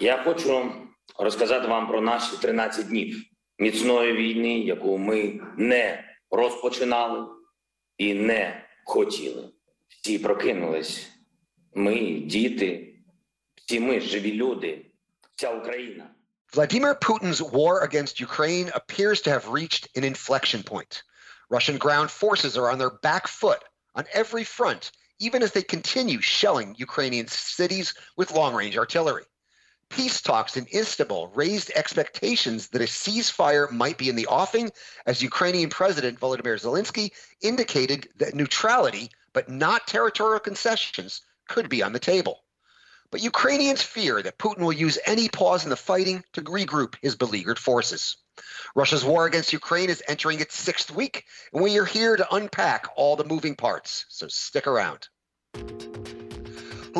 Я хочу розказати вам про наші 13 днів міцної війни, яку ми не розпочинали і не хотіли. Всі прокинулись. Ми, діти, всі ми живі люди, вся Україна. Vladimir Putin's war against Ukraine appears to have reached an inflection point. Russian ground forces are on their back foot on every front, even as they continue shelling Ukrainian cities with long range artillery. Peace talks in Istanbul raised expectations that a ceasefire might be in the offing, as Ukrainian President Volodymyr Zelensky indicated that neutrality, but not territorial concessions, could be on the table. But Ukrainians fear that Putin will use any pause in the fighting to regroup his beleaguered forces. Russia's war against Ukraine is entering its sixth week, and we are here to unpack all the moving parts, so stick around.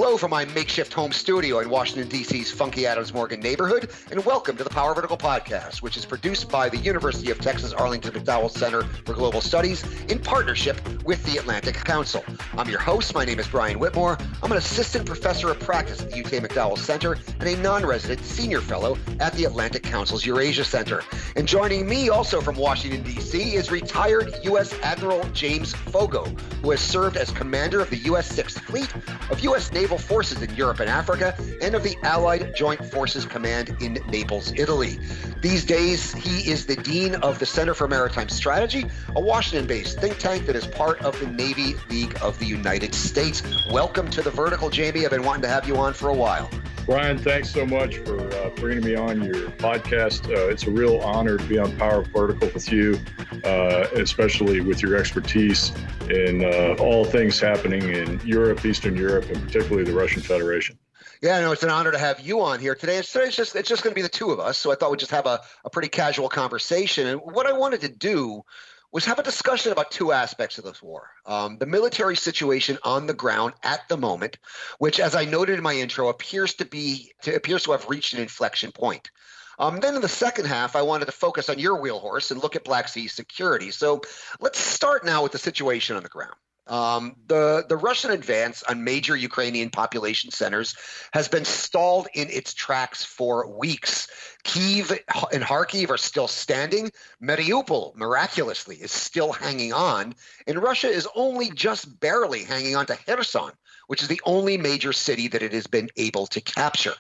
Hello from my makeshift home studio in Washington, D.C.'s funky Adams Morgan neighborhood, and welcome to the Power Vertical Podcast, which is produced by the University of Texas Arlington McDowell Center for Global Studies in partnership with the Atlantic Council. I'm your host. My name is Brian Whitmore. I'm an assistant professor of practice at the UT McDowell Center and a non resident senior fellow at the Atlantic Council's Eurasia Center. And joining me also from Washington, D.C., is retired U.S. Admiral James Foggo, who has served as commander of the U.S. Sixth Fleet, of U.S. Naval Forces in Europe and Africa, and of the Allied Joint Forces Command in Naples, Italy. These days, he is the Dean of the Center for Maritime Strategy, a Washington based think tank that is part of the Navy League of the United States. Welcome to the Vertical, Jamie. I've been wanting to have you on for a while. Brian, thanks so much for uh, bringing me on your podcast. Uh, it's a real honor to be on Power Vertical with you, uh, especially with your expertise in uh, all things happening in Europe, Eastern Europe, and particularly the Russian Federation. Yeah, no, it's an honor to have you on here today. It's, it's just it's just going to be the two of us, so I thought we'd just have a, a pretty casual conversation. And what I wanted to do was have a discussion about two aspects of this war. Um, the military situation on the ground at the moment which as i noted in my intro appears to be to, appears to have reached an inflection point. Um, then in the second half i wanted to focus on your wheelhorse and look at black sea security. So let's start now with the situation on the ground um, the the Russian advance on major Ukrainian population centers has been stalled in its tracks for weeks. Kiev and Kharkiv are still standing. Mariupol, miraculously, is still hanging on, and Russia is only just barely hanging on to Kherson, which is the only major city that it has been able to capture.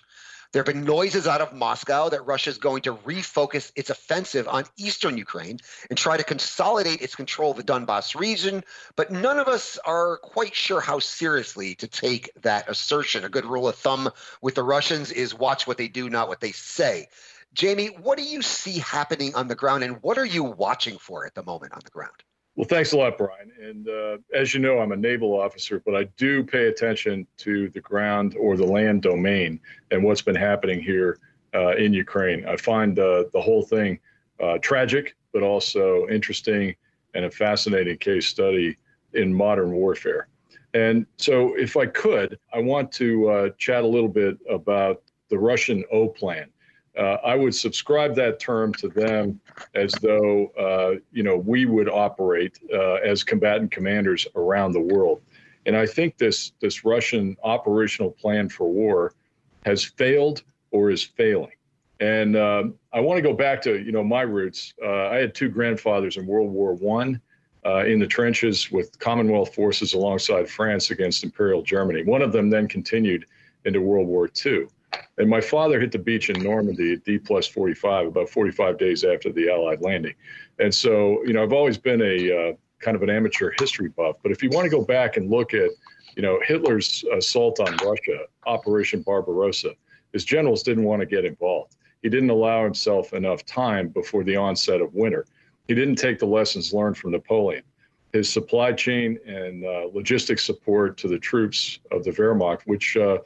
There have been noises out of Moscow that Russia is going to refocus its offensive on eastern Ukraine and try to consolidate its control of the Donbass region, but none of us are quite sure how seriously to take that assertion. A good rule of thumb with the Russians is watch what they do, not what they say. Jamie, what do you see happening on the ground and what are you watching for at the moment on the ground? Well, thanks a lot, Brian. And uh, as you know, I'm a naval officer, but I do pay attention to the ground or the land domain and what's been happening here uh, in Ukraine. I find uh, the whole thing uh, tragic, but also interesting and a fascinating case study in modern warfare. And so, if I could, I want to uh, chat a little bit about the Russian O plan uh, I would subscribe that term to them as though uh, you know we would operate uh, as combatant commanders around the world. And I think this this Russian operational plan for war has failed or is failing. And um, I want to go back to you know my roots. Uh, I had two grandfathers in World War One. Uh, in the trenches with Commonwealth forces alongside France against Imperial Germany. One of them then continued into World War II. And my father hit the beach in Normandy at D plus 45, about 45 days after the Allied landing. And so, you know, I've always been a uh, kind of an amateur history buff. But if you want to go back and look at, you know, Hitler's assault on Russia, Operation Barbarossa, his generals didn't want to get involved. He didn't allow himself enough time before the onset of winter. He didn't take the lessons learned from Napoleon. His supply chain and uh, logistic support to the troops of the Wehrmacht, which uh,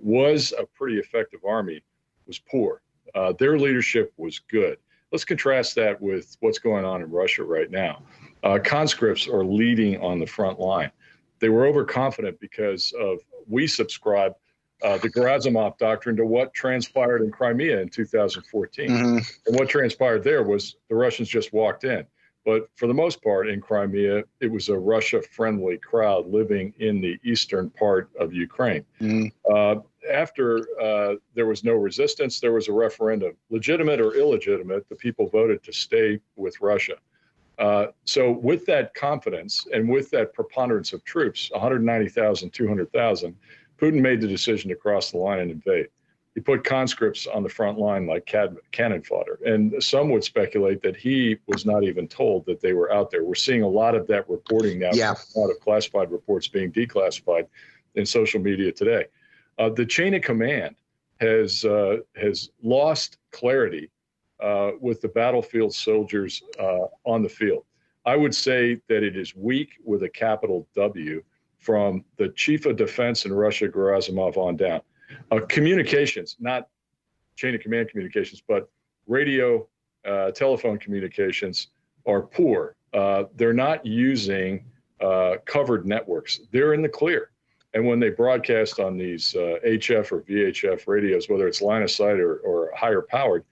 was a pretty effective army was poor. Uh, their leadership was good. Let's contrast that with what's going on in Russia right now. Uh, conscripts are leading on the front line. They were overconfident because of we subscribe uh, the Gerasimov doctrine to what transpired in Crimea in 2014. Mm-hmm. And what transpired there was the Russians just walked in. But for the most part, in Crimea, it was a Russia friendly crowd living in the eastern part of Ukraine. Mm-hmm. Uh, after uh, there was no resistance, there was a referendum, legitimate or illegitimate. The people voted to stay with Russia. Uh, so, with that confidence and with that preponderance of troops 190,000, 200,000 Putin made the decision to cross the line and invade. He put conscripts on the front line like cannon fodder. And some would speculate that he was not even told that they were out there. We're seeing a lot of that reporting now, yeah. a lot of classified reports being declassified in social media today. Uh, the chain of command has uh, has lost clarity uh, with the battlefield soldiers uh, on the field. I would say that it is weak with a capital W from the chief of defense in Russia, Gerasimov, on down. Uh, communications, not chain of command communications, but radio, uh, telephone communications are poor. Uh, they're not using uh, covered networks. They're in the clear. And when they broadcast on these HF or VHF radios, whether it's line of sight or, or higher powered,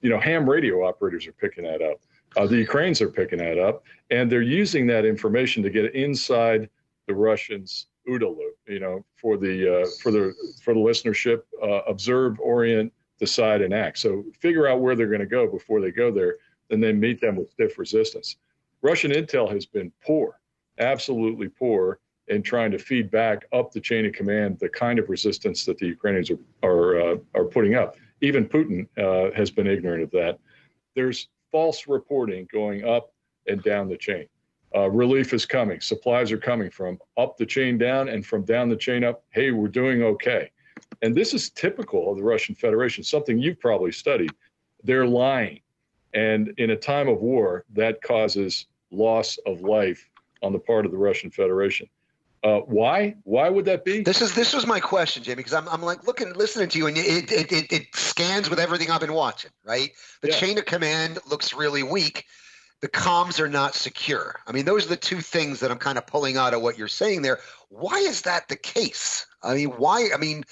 you know, ham radio operators are picking that up. Uh, the Ukrainians are picking that up, and they're using that information to get inside the Russians' OODA loop. You know, for the uh, for the for the listenership, uh, observe, orient, decide, and act. So figure out where they're going to go before they go there, and then meet them with stiff resistance. Russian intel has been poor, absolutely poor, in trying to feed back up the chain of command the kind of resistance that the Ukrainians are are, uh, are putting up. Even Putin uh, has been ignorant of that. There's false reporting going up and down the chain. Uh, relief is coming. Supplies are coming from up the chain down and from down the chain up. Hey, we're doing okay. And this is typical of the Russian Federation, something you've probably studied. They're lying. And in a time of war, that causes loss of life on the part of the Russian Federation. Uh, why? Why would that be? This is this was my question, Jamie, because I'm, I'm like looking, listening to you, and it, it, it, it scans with everything I've been watching. Right, the yeah. chain of command looks really weak. The comms are not secure. I mean, those are the two things that I'm kind of pulling out of what you're saying there. Why is that the case? I mean, why? I mean,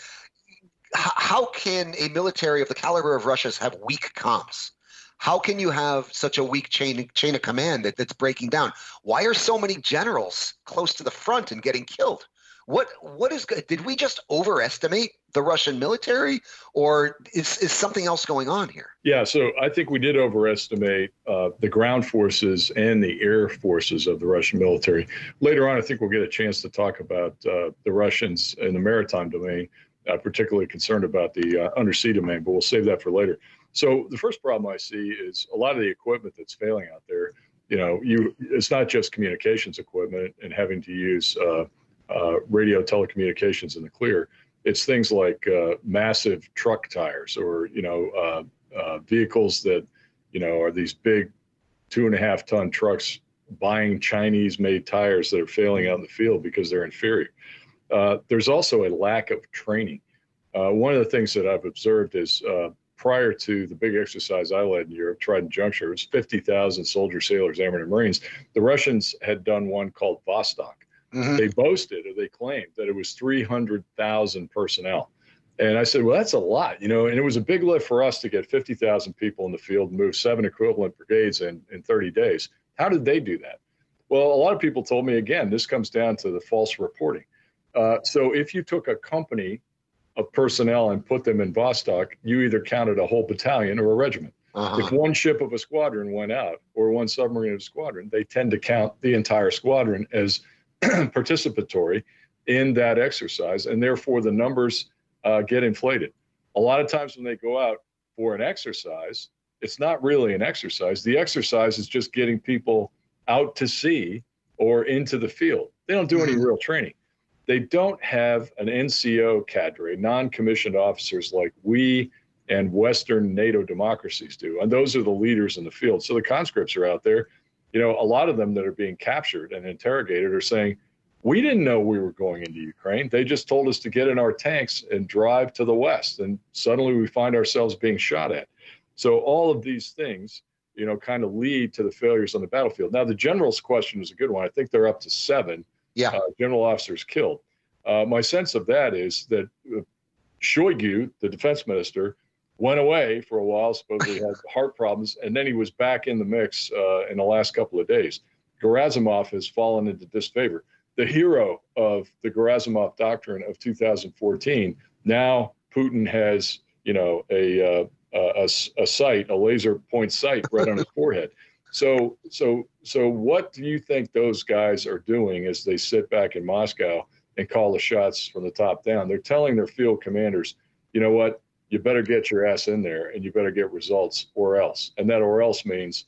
how can a military of the caliber of Russia's have weak comms? How can you have such a weak chain chain of command that, that's breaking down? Why are so many generals close to the front and getting killed? What what is did we just overestimate the Russian military, or is is something else going on here? Yeah, so I think we did overestimate uh, the ground forces and the air forces of the Russian military. Later on, I think we'll get a chance to talk about uh, the Russians in the maritime domain. I'm particularly concerned about the uh, undersea domain, but we'll save that for later. So the first problem I see is a lot of the equipment that's failing out there. You know, you it's not just communications equipment and having to use uh, radio telecommunications in the clear. It's things like uh, massive truck tires or you know uh, uh, vehicles that you know are these big two and a half ton trucks buying Chinese made tires that are failing out in the field because they're inferior. Uh, there's also a lack of training. one of the things that I've observed is prior to the big exercise I led in Europe, Trident Juncture, it was 50,000 soldiers, sailors, airmen, and Marines. The Russians had done one called Vostok. Mm-hmm. They boasted or they claimed that it was 300,000 personnel. And I said, well, that's a lot, you know, and it was a big lift for us to get 50,000 people in the field and move seven equivalent brigades in, in 30 days. How did they do that? Well, a lot of people told me, again, this comes down to the false reporting. Uh, so if you took a company of personnel and put them in Vostok, you either counted a whole battalion or a regiment. Uh-huh. If one ship of a squadron went out or one submarine of a squadron, they tend to count the entire squadron as participatory in that exercise, and therefore the numbers uh, get inflated. A lot of times when they go out for an exercise, it's not really an exercise. The exercise is just getting people out to sea or into the field. They don't do any mm-hmm. real training they don't have an NCO cadre, non commissioned officers like we and Western NATO democracies do. And those are the leaders in the field. So the conscripts are out there. You know, a lot of them that are being captured and interrogated are saying, we didn't know we were going into Ukraine. They just told us to get in our tanks and drive to the west. And suddenly we find ourselves being shot at. So all of these things, you know, kind of lead to the failures on the battlefield. Now, the general's question is a good one. I think they're up to seven yeah. Uh, general officers killed. Uh, my sense of that is that uh, Shoigu, the defense minister, went away for a while, supposedly had heart problems, and then he was back in the mix uh, in the last couple of days. Gerasimov has fallen into disfavor. The hero of the Gerasimov doctrine of 2014 Now Putin has, you know, a, uh, a, a sight, a laser point sight right on his forehead. So, so, so, what do you think those guys are doing as they sit back in Moscow and call the shots from the top down? They're telling their field commanders, you know what, you better get your ass in there and you better get results, or else. And that or else means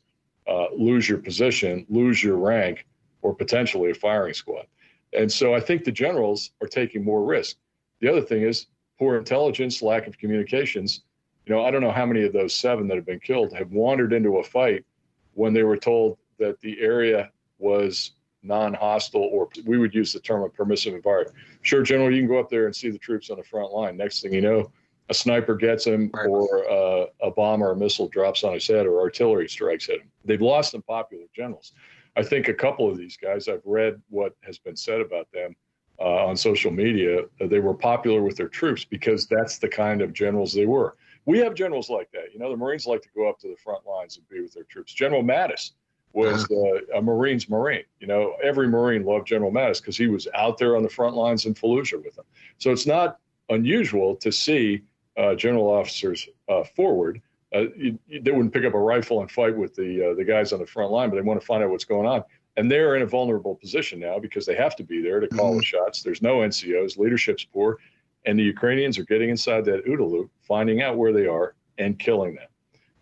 uh, lose your position, lose your rank, or potentially a firing squad. And so, I think the generals are taking more risk. The other thing is poor intelligence, lack of communications. You know, I don't know how many of those seven that have been killed have wandered into a fight when they were told that the area was non-hostile or we would use the term a permissive environment. Sure, General, you can go up there and see the troops on the front line. Next thing you know, a sniper gets him or uh, a bomb or a missile drops on his head or artillery strikes at him. They've lost some popular generals. I think a couple of these guys, I've read what has been said about them uh, on social media. They were popular with their troops because that's the kind of generals they were we have generals like that. You know, the Marines like to go up to the front lines and be with their troops. General Mattis was uh, a Marines Marine. You know, every Marine loved General Mattis because he was out there on the front lines in Fallujah with them. So it's not unusual to see uh, general officers uh, forward. Uh, you, they wouldn't pick up a rifle and fight with the uh, the guys on the front line, but they want to find out what's going on. And they're in a vulnerable position now because they have to be there to call mm-hmm. the shots. There's no NCOs, leadership's poor. And the Ukrainians are getting inside that OODA loop, finding out where they are, and killing them.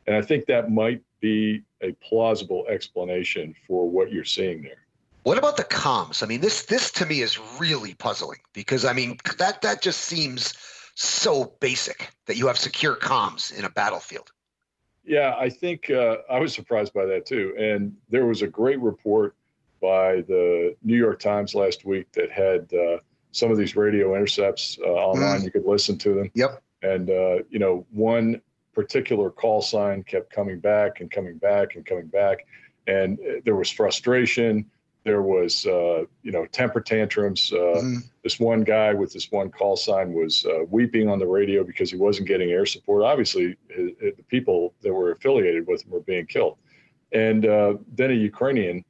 And I think that might be a plausible explanation for what you're seeing there. What about the comms? I mean, this this to me is really puzzling because I mean that that just seems so basic that you have secure comms in a battlefield. Yeah, I think uh, I was surprised by that too. And there was a great report by the New York Times last week that had uh, some of these radio intercepts uh, online. Mm. You could listen to them. Yep. And uh, you know, one particular call sign kept coming back and coming back and coming back, and uh, there was frustration. There was, uh, you know, temper tantrums. Uh, mm. This one guy with this one call sign was uh, weeping on the radio because he wasn't getting air support. Obviously, the people that were affiliated with him were being killed. And then a Ukrainian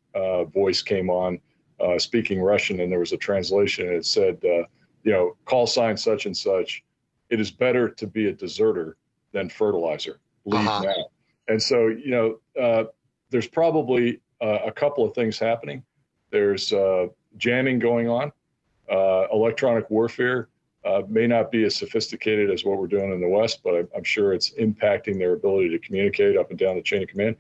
voice came on uh, speaking Russian, and there was a translation. And it said, uh, you know, call sign such and such. It is better to be a deserter than fertilizer. Leave uh-huh. now. And so, you know, uh, there's probably uh, a couple of things happening. There's uh, jamming going on. Uh, electronic warfare may not be as sophisticated as what we're doing in the West, but I'm, I'm sure it's impacting their ability to communicate up and down the chain of command.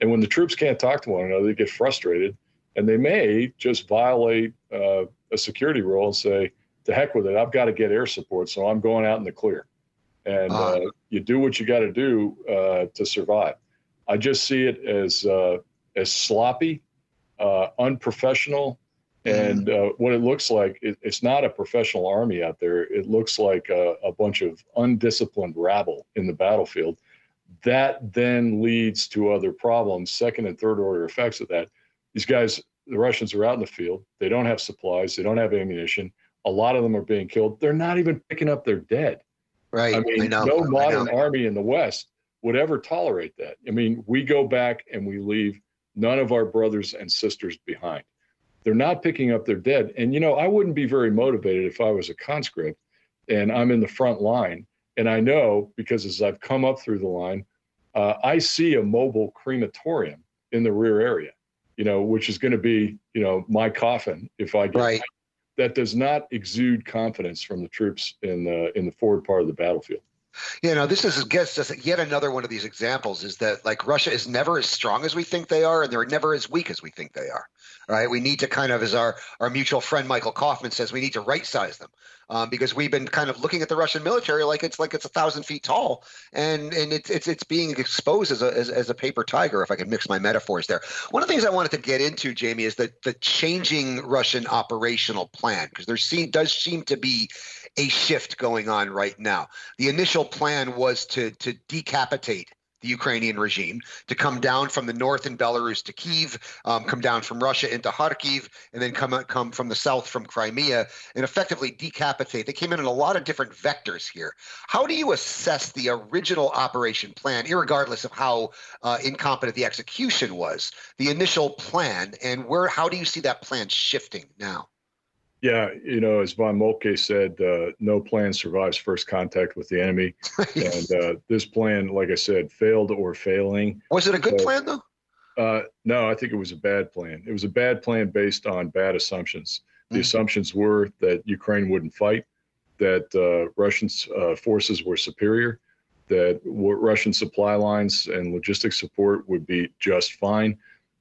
And when the troops can't talk to one another, they get frustrated and they may just violate uh, a security rule and say, "To heck with it! I've got to get air support, so I'm going out in the clear." And uh, uh, you do what you got to do uh, to survive. I just see it as uh, as sloppy, uh, unprofessional, and what it looks like. It, it's not a professional army out there. It looks like a, a bunch of undisciplined rabble in the battlefield. That then leads to other problems, second and third order effects of that these guys, the Russians are out in the field. They don't have supplies. They don't have ammunition. A lot of them are being killed. They're not even picking up their dead. Right. I mean, I no modern army in the West would ever tolerate that. I mean, we go back and we leave none of our brothers and sisters behind. They're not picking up their dead. And, you know, I wouldn't be very motivated if I was a conscript and I'm in the front line. And I know because as I've come up through the line, uh, I see a mobile crematorium in the rear area you know, which is going to be, you know, my coffin if I get right. That does not exude confidence from the troops in the in the forward part of the battlefield. You know, this is gets just yet another one of these examples is that like Russia is never as strong as we think they are, and they're never as weak as we think they are. Right? We need to kind of, as our our mutual friend Michael Kofman says, we need to right size them um, because we've been kind of looking at the Russian military like it's like it's a thousand feet tall, and and it's it's it's being exposed as a as, as a paper tiger. If I can mix my metaphors there. One of the things I wanted to get into, Jamie, is that the changing Russian operational plan because there seem, does seem to be a shift going on right now. The initial plan was to to decapitate the Ukrainian regime, to come down from the north in Belarus to Kiev, um, come down from Russia into Kharkiv, and then come come from the south from Crimea, and effectively decapitate. They came in in a lot of different vectors here. How do you assess the original operation plan, regardless of how uh, incompetent the execution was? The initial plan, and where? How do you see that plan shifting now? Yeah, you know, as von Moltke said, uh, no plan survives first contact with the enemy. and uh, this plan, like I said, failed or failing. Was it a good so, plan, though? Uh, no, I think it was a bad plan. It was a bad plan based on bad assumptions. The mm-hmm. assumptions were that Ukraine wouldn't fight, that uh, Russian uh, forces were superior, that Russian supply lines and logistics support would be just fine,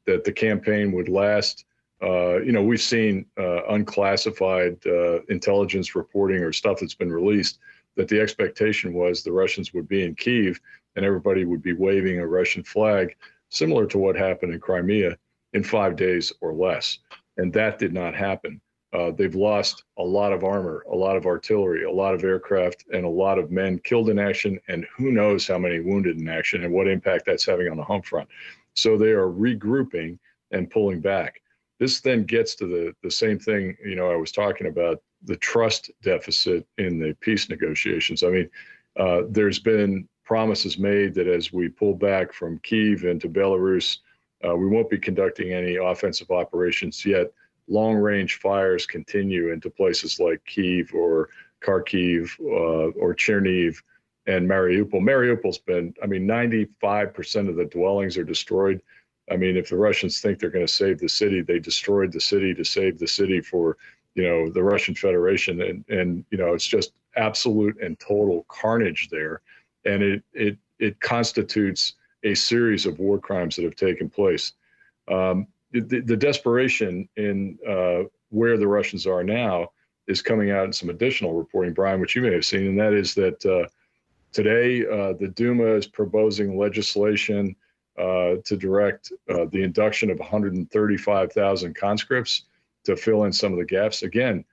that the campaign would last. Uh, you know, we've seen uh, unclassified uh, intelligence reporting or stuff that's been released that the expectation was the Russians would be in Kiev and everybody would be waving a Russian flag, similar to what happened in Crimea, in five days or less. And that did not happen. Uh, they've lost a lot of armor, a lot of artillery, a lot of aircraft, and a lot of men killed in action, and who knows how many wounded in action and what impact that's having on the home front. So they are regrouping and pulling back. This then gets to the, the same thing, you know, I was talking about the trust deficit in the peace negotiations. I mean, uh, there's been promises made that as we pull back from Kiev into Belarus, uh, we won't be conducting any offensive operations yet long range fires continue into places like Kiev or Kharkiv uh, or Cherniv and Mariupol. Mariupol's been, I mean, 95% of the dwellings are destroyed. I mean, if the Russians think they're going to save the city, they destroyed the city to save the city for, you know, the Russian Federation. And, and you know, it's just absolute and total carnage there. And it, it, it constitutes a series of war crimes that have taken place. Um, the, the desperation in uh, where the Russians are now is coming out in some additional reporting, Brian, which you may have seen, and that is that uh, today uh, the Duma is proposing legislation uh, to direct uh, the induction of 135,000 conscripts to fill in some of the gaps. Again,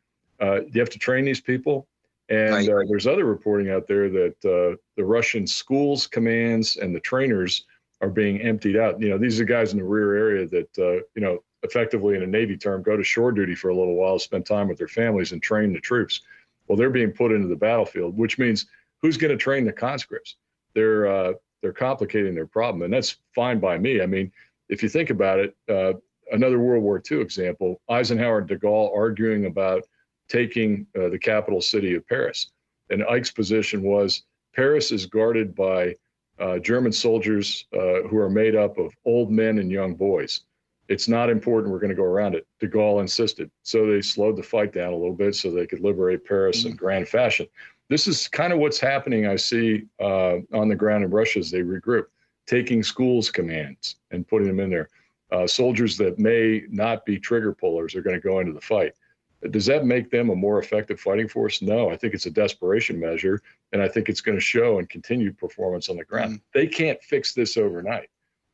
uh, you have to train these people. And there's other reporting out there that the Russian schools, commands, and the trainers are being emptied out. You know, these are guys in the rear area that, uh, you know, effectively in a Navy term, go to shore duty for a little while, spend time with their families, and train the troops. Well, they're being put into the battlefield, which means who's going to train the conscripts? They're uh, they're complicating their problem, and that's fine by me. I mean, if you think about it, uh, another World War II example: Eisenhower and De Gaulle arguing about taking uh, the capital city of Paris, and Ike's position was Paris is guarded by uh, German soldiers uh, who are made up of old men and young boys. It's not important. We're going to go around it. De Gaulle insisted. So they slowed the fight down a little bit so they could liberate Paris mm-hmm. in grand fashion. This is kind of what's happening, I see, uh, on the ground in Russia as they regroup, taking schools' commands and putting them in there. Uh, soldiers that may not be trigger pullers are going to go into the fight. Does that make them a more effective fighting force? No, I think it's a desperation measure, and I think it's going to show in continued performance on the ground. Mm-hmm. They can't fix this overnight.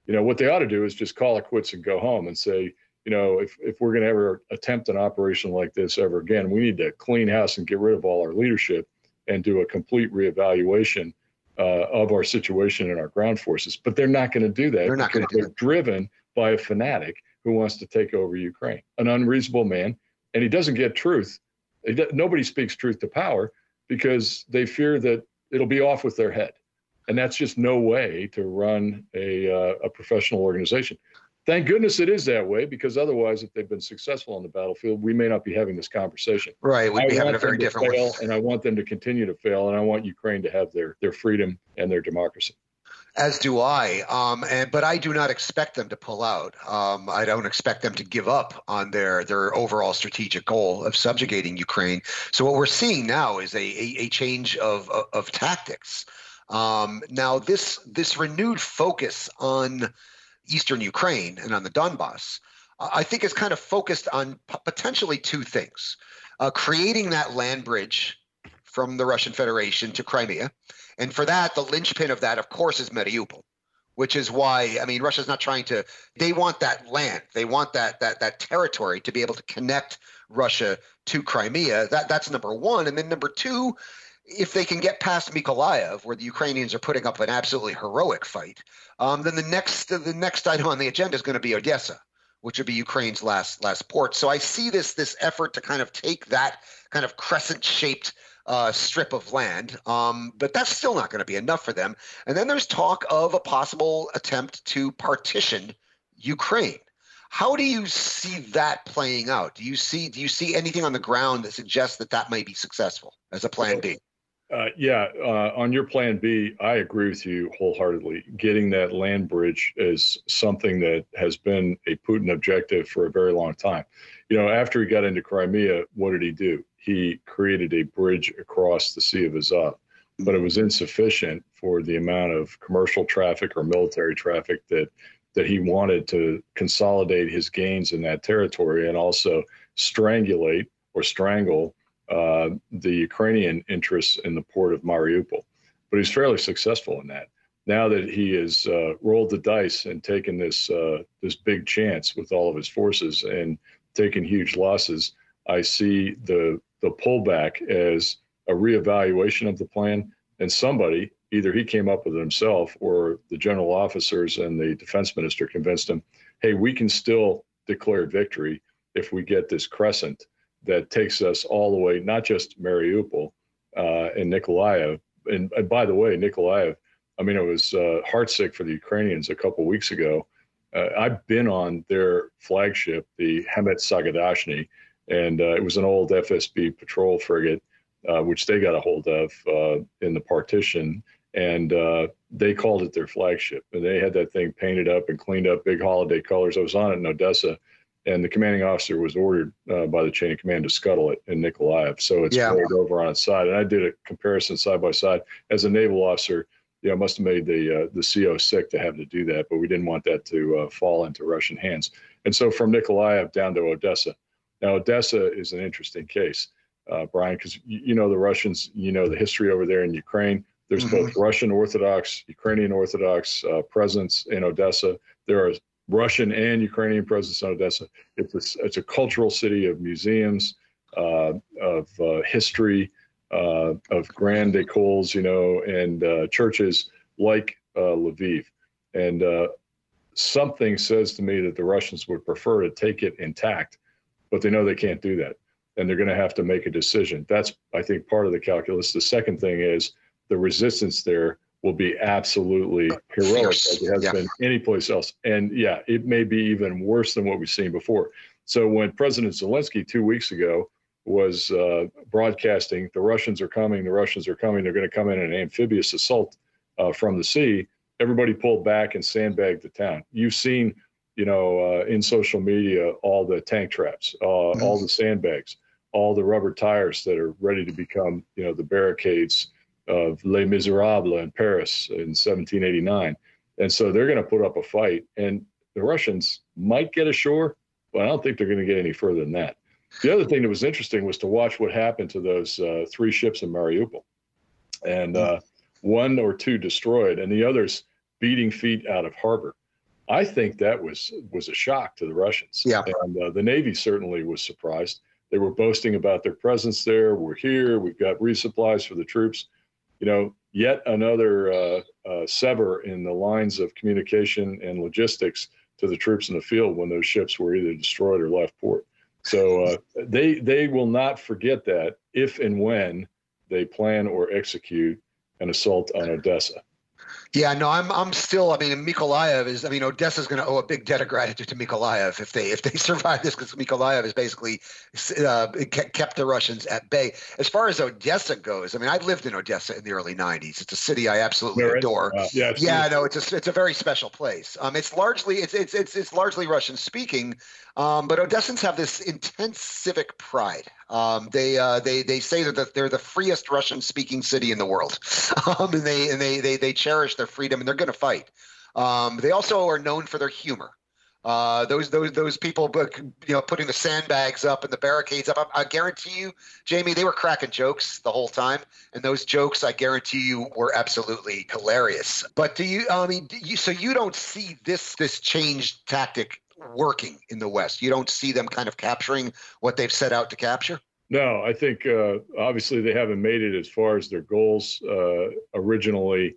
You know what they ought to do is just call it quits and go home and say, you know, if if we're going to ever attempt an operation like this ever again, we need to clean house and get rid of all our leadership and do a complete reevaluation uh, of our situation and our ground forces. But they're not going to do that. They're not going to. They're driven by a fanatic who wants to take over Ukraine, an unreasonable man and he doesn't get truth. Nobody speaks truth to power because they fear that it'll be off with their head, and that's just no way to run a uh, a professional organization. Thank goodness it is that way because otherwise, if they've been successful on the battlefield, we may not be having this conversation. Right, we'd be having a very different fail, And I want them to continue to fail, and I want Ukraine to have their their freedom and their democracy. As do I. Um, and but I do not expect them to pull out. Um, I don't expect them to give up on their their overall strategic goal of subjugating Ukraine. So what we're seeing now is a a, a change of, of, of tactics. Um, now this this renewed focus on eastern Ukraine and on the Donbass, I think is kind of focused on potentially two things: uh, creating that land bridge from the Russian Federation to Crimea and for that, the linchpin of that, of course, is Mariupol, which is why I mean Russia's not trying to. They want that land. They want that that that territory to be able to connect Russia to Crimea. That that's number one, and then number two. If they can get past Mykolaiv, where the Ukrainians are putting up an absolutely heroic fight, um, then the next the next item on the agenda is going to be Odessa, which would be Ukraine's last last port. So I see this this effort to kind of take that kind of crescent shaped uh, strip of land. Um, but that's still not going to be enough for them. And then there's talk of a possible attempt to partition Ukraine. How do you see that playing out? Do you see do you see anything on the ground that suggests that that might be successful as a plan B? Uh, yeah, uh, on your plan B, I agree with you wholeheartedly. Getting that land bridge is something that has been a Putin objective for a very long time. You know, after he got into Crimea, what did he do? He created a bridge across the Sea of Azov, but it was insufficient for the amount of commercial traffic or military traffic that that he wanted to consolidate his gains in that territory and also strangulate or strangle uh, the Ukrainian interests in the port of Mariupol. But he's fairly successful in that. Now that he has uh, rolled the dice and taken this uh, this big chance with all of his forces and taken huge losses, I see the the pullback as a reevaluation of the plan. And somebody, either he came up with it himself or the general officers and the defense minister convinced him, hey, we can still declare victory if we get this crescent that takes us all the way, not just Mariupol uh, and Nikolaev. And, and, by the way, Nikolaev, I mean, it was uh, heartsick for the Ukrainians a couple weeks ago. Uh, I've been on their flagship, the Hetman Sahaidachny, and uh, it was an old FSB patrol frigate, uh, which they got a hold of uh, in the partition. And they called it their flagship. And they had that thing painted up and cleaned up, big holiday colors. I was on it in Odessa and the commanding officer was ordered uh, by the chain of command to scuttle it in Nikolaev. So it's yeah. over on its side. And I did a comparison side by side. As a naval officer, you know, must have made the uh, the CO sick to have to do that, but we didn't want that to uh, fall into Russian hands. And so from Nikolaev down to Odessa. Now Odessa is an interesting case, uh, Brian, because you, you, know the Russians, you know the history over there in Ukraine. There's mm-hmm. both Russian Orthodox, Ukrainian Orthodox uh, presence in Odessa. There are Russian and Ukrainian presence in Odessa. It's a, it's a cultural city of museums, uh, of uh, history, uh, of grand écoles, you know, and uh, churches like uh, Lviv. And uh, something says to me that the Russians would prefer to take it intact, but they know they can't do that. And they're going to have to make a decision. That's, I think, part of the calculus. The second thing is the resistance there will be absolutely heroic as it has yeah. been anyplace else. And yeah, it may be even worse than what we've seen before. So when President Zelensky two weeks ago was uh, broadcasting, the Russians are coming, the Russians are coming, they're going to come in an amphibious assault uh, from the sea, everybody pulled back and sandbagged the town. You've seen, you know, uh, in social media, all the tank traps, uh, mm-hmm. all the sandbags, all the rubber tires that are ready to become, you know, the barricades of Les Miserables in Paris in 1789. And so they're going to put up a fight, and the Russians might get ashore, but I don't think they're going to get any further than that. The other thing that was interesting was to watch what happened to those uh, three ships in Mariupol, and uh, one or two destroyed, and the others beating feet out of harbor. I think that was was a shock to the Russians. Yeah, and uh, the Navy certainly was surprised. They were boasting about their presence there. We're here. We've got resupplies for the troops you know, yet another uh, uh, sever in the lines of communication and logistics to the troops in the field when those ships were either destroyed or left port. So uh, they they will not forget that if and when they plan or execute an assault on Odessa. Yeah, no, I'm I'm still. I mean, Mykolaiv is. I mean, Odessa's going to owe a big debt of gratitude to Mykolaiv if they if they survive this because Mykolaiv has basically uh, kept the Russians at bay. As far as Odessa goes, I mean, I lived in Odessa in the early '90s. It's a city I absolutely adore. Uh, yeah, yeah, no, it's a it's a very special place. Um, it's largely it's it's it's, it's largely Russian speaking, um, but Odessans have this intense civic pride. Um, they uh, they they say that they're the freest Russian-speaking city in the world, um, and they and they they they cherish their freedom, and they're going to fight. Um, they also are known for their humor. Uh, those those those people, you know, putting the sandbags up and the barricades up. I, I, guarantee you, Jamie, they were cracking jokes the whole time, and those jokes, I guarantee you, were absolutely hilarious. But do you? I mean, you, so you don't see this this changed tactic working in the West? You don't see them kind of capturing what they've set out to capture? No, I think uh, obviously they haven't made it as far as their goals uh, originally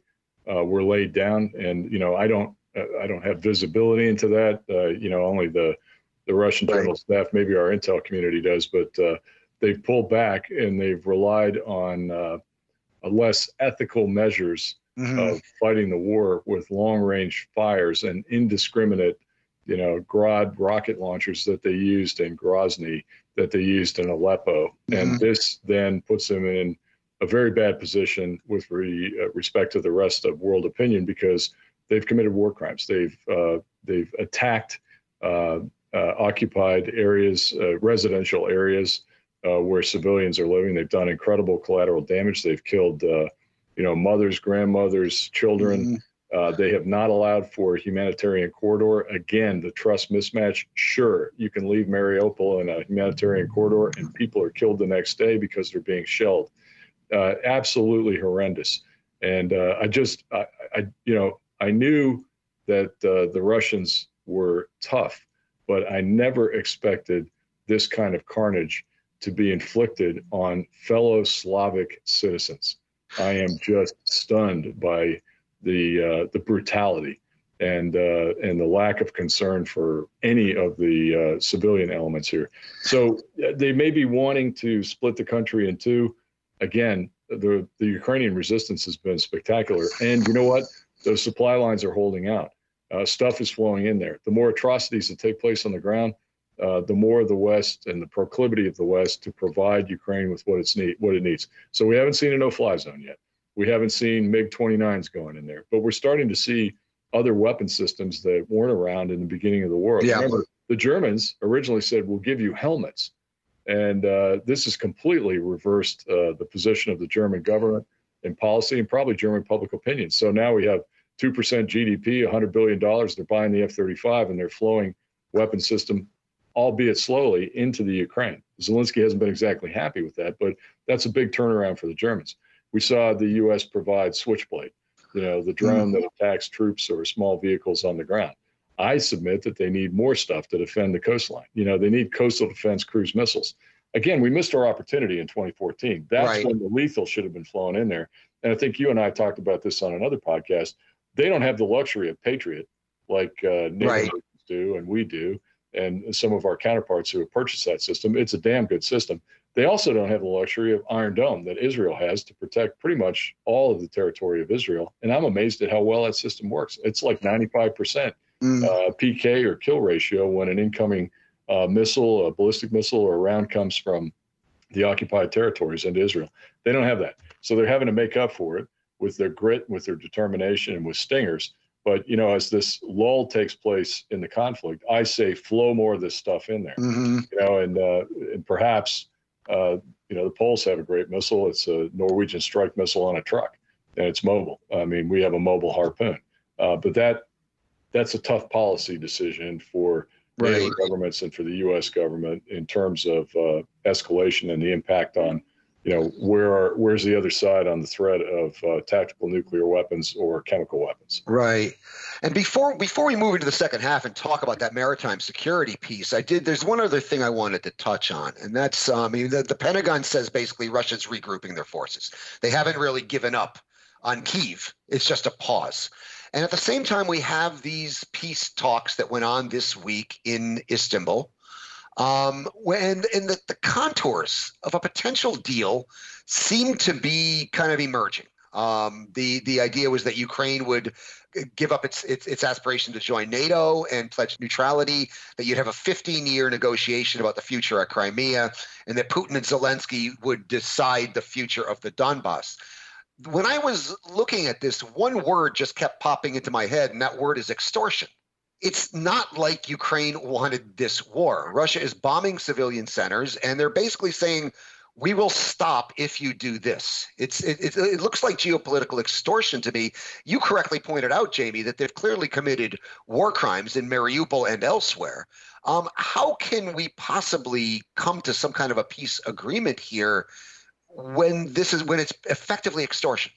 uh, were laid down, and you know I don't I don't have visibility into that. Uh, you know, only the the Russian right. general staff, maybe our intel community does, but uh, they've pulled back and they've relied on uh, less ethical measures mm-hmm. of fighting the war with long range fires and indiscriminate you know, Grad rocket launchers that they used in Grozny, that they used in Aleppo. Mm-hmm. And this then puts them in a very bad position with re, uh, respect to the rest of world opinion because they've committed war crimes. They've, uh, they've attacked uh, uh, occupied areas, uh, residential areas where civilians are living. They've done incredible collateral damage. They've killed, you know, mothers, grandmothers, children. Mm-hmm uh, they have not allowed for humanitarian corridor. Again, the trust mismatch. Sure, you can leave Mariupol in a humanitarian corridor, and people are killed the next day because they're being shelled. Uh, absolutely horrendous. And uh, I just, I, I, you know, I knew that uh, the Russians were tough, but I never expected this kind of carnage to be inflicted on fellow Slavic citizens. I am just stunned by the uh, the brutality and uh, and the lack of concern for any of the uh, civilian elements here. So uh, they may be wanting to split the country in two. Again, the the Ukrainian resistance has been spectacular, and you know what? Those supply lines are holding out. Uh, stuff is flowing in there. The more atrocities that take place on the ground, uh, the more the West and the proclivity of the West to provide Ukraine with what it's need what it needs. So we haven't seen a no-fly zone yet. We haven't seen MiG 29s going in there, but we're starting to see other weapon systems that weren't around in the beginning of the war. Yeah. Remember, the Germans originally said, We'll give you helmets. And uh, this has completely reversed uh, the position of the German government in policy and probably German public opinion. So now we have 2% GDP, $100 billion. They're buying the F 35 and they're flowing weapon system, albeit slowly, into the Ukraine. Zelensky hasn't been exactly happy with that, but that's a big turnaround for the Germans we saw the U.S. provide Switchblade, you know, the drone that attacks troops or small vehicles on the ground. I submit that they need more stuff to defend the coastline. You know, they need coastal defense cruise missiles. Again, we missed our opportunity in 2014. That's right. when the lethal should have been flown in there. And I think you and I talked about this on another podcast. They don't have the luxury of Patriot like uh, right. do and we do, and some of our counterparts who have purchased that system. It's a damn good system. They also don't have the luxury of Iron Dome that Israel has to protect pretty much all of the territory of Israel. And I'm amazed at how well that system works. It's like 95% mm. uh, PK or kill ratio when an incoming uh, missile, a ballistic missile, or a round comes from the occupied territories into Israel. They don't have that. So they're having to make up for it with their grit, with their determination, and with stingers. But you know, as this lull takes place in the conflict, I say flow more of this stuff in there. Mm-hmm. You know, and uh, and perhaps uh, you know, the Poles have a great missile. It's a Norwegian strike missile on a truck, and it's mobile. I mean, we have a mobile harpoon, uh, but that that's a tough policy decision for right. Governments and for the U.S. government in terms of uh, escalation and the impact on you know where are where's the other side on the threat of uh, tactical nuclear weapons or chemical weapons right and before before we move into the second half and talk about that maritime security piece i did there's one other thing i wanted to touch on and that's um, i mean the, the pentagon says basically russia's regrouping their forces they haven't really given up on kiev it's just a pause and at the same time we have these peace talks that went on this week in istanbul um, when in the, the contours of a potential deal seem to be kind of emerging. Um, the the idea was that Ukraine would give up its, its its aspiration to join NATO and pledge neutrality. That you'd have a 15 year negotiation about the future at Crimea, and that Putin and Zelensky would decide the future of the Donbass. When I was looking at this, one word just kept popping into my head, and that word is extortion it's not like Ukraine wanted this war. Russia is bombing civilian centers, and they're basically saying, "We will stop if you do this." It's it, it, it, looks like geopolitical extortion to me. You correctly pointed out, Jamie, that they've clearly committed war crimes in Mariupol and elsewhere. Um, how can we possibly come to some kind of a peace agreement here when this is when it's effectively extortion?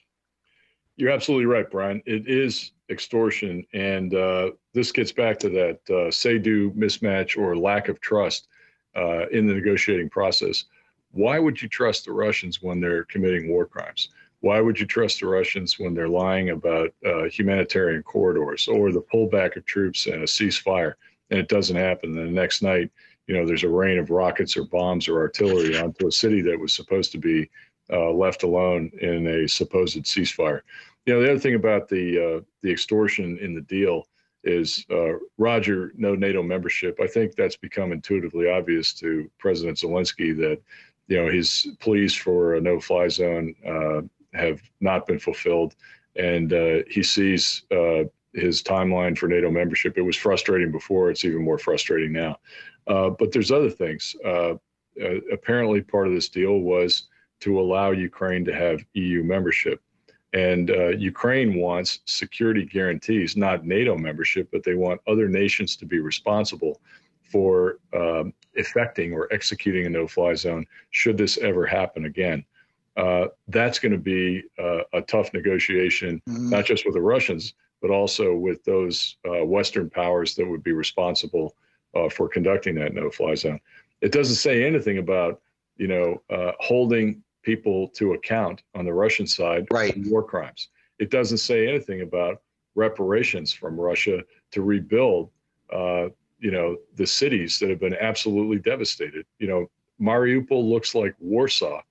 You're absolutely right, Brian. It is extortion. And uh, this gets back to that uh, say do mismatch or lack of trust uh, in the negotiating process. Why would you trust the Russians when they're committing war crimes? Why would you trust the Russians when they're lying about uh, humanitarian corridors or the pullback of troops and a ceasefire and it doesn't happen? And the next night, you know, there's a rain of rockets or bombs or artillery onto a city that was supposed to be uh, left alone in a supposed ceasefire you know, the other thing about the uh, the extortion in the deal is uh, Roger, no NATO membership. I think that's become intuitively obvious to President Zelensky that you know his pleas for a no-fly zone uh, have not been fulfilled, and uh, he sees uh, his timeline for NATO membership. It was frustrating before; it's even more frustrating now. Uh, but there's other things. Uh, apparently, part of this deal was to allow Ukraine to have EU membership. And uh, Ukraine wants security guarantees, not NATO membership, but they want other nations to be responsible for um, effecting or executing a no fly zone should this ever happen again. Uh, that's going to be uh, a tough negotiation, mm-hmm. not just with the Russians, but also with those uh, Western powers that would be responsible uh, for conducting that no fly zone. It doesn't say anything about, you know, uh, holding people to account on the Russian side right. for war crimes. It doesn't say anything about reparations from Russia to rebuild, uh, you know, the cities that have been absolutely devastated. You know, Mariupol looks like Warsaw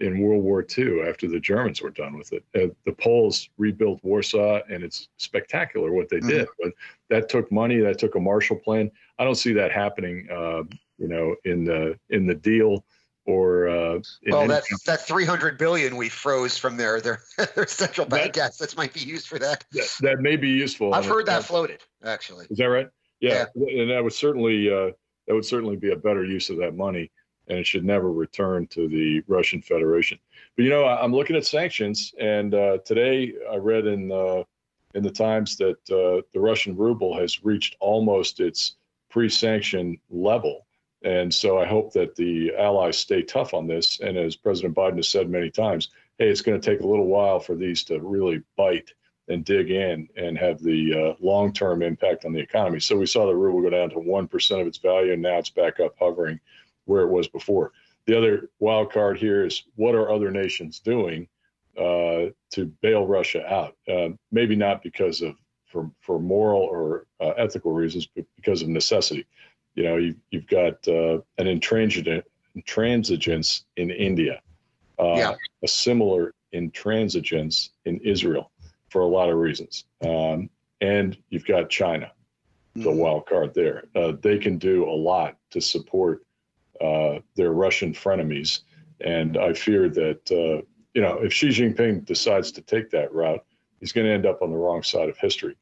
in World War II after the Germans were done with it. Uh, the Poles rebuilt Warsaw, and it's spectacular what they mm-hmm. did. But that took money. That took a Marshall Plan. I don't see that happening. Uh, you know, in the in the deal or uh, well, that that 300 billion we froze from their their, their central bank that, assets might be used for that. That, that may be useful. I've heard that floated actually. Is that right? Yeah, yeah. and that would certainly uh, that would certainly be a better use of that money, and it should never return to the Russian Federation. But you know, I'm looking at sanctions, and uh, today I read in uh, in the Times that uh, the Russian ruble has reached almost its pre-sanction level and so I hope that the allies stay tough on this. And as President Biden has said many times, hey, it's going to take a little while for these to really bite and dig in and have the uh, long term impact on the economy. So we saw the ruble go down to 1% of its value, and now it's back up hovering where it was before. The other wild card here is what are other nations doing uh, to bail Russia out? Uh, maybe not because of for, for moral or uh, ethical reasons, but because of necessity you know, you've, you've got uh, an intransigent, intransigence in India, uh, yeah. a similar intransigence in Israel for a lot of reasons. Um, and you've got China, the mm-hmm. wild card there. Uh, they can do a lot to support uh, their Russian frenemies. And I fear that, uh, you know, if Xi Jinping decides to take that route, he's going to end up on the wrong side of history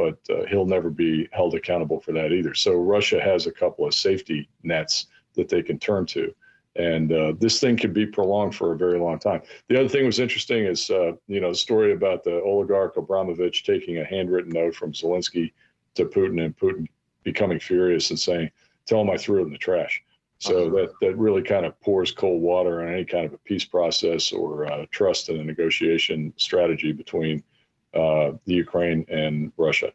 but uh, he'll never be held accountable for that either. So Russia has a couple of safety nets that they can turn to. And uh, this thing could be prolonged for a very long time. The other thing was interesting is, uh, you know, the story about the oligarch Abramovich taking a handwritten note from Zelensky to Putin and Putin becoming furious and saying, tell him I threw it in the trash. So uh-huh. that, that really kind of pours cold water on any kind of a peace process or uh, trust in a negotiation strategy between uh, the Ukraine and Russia.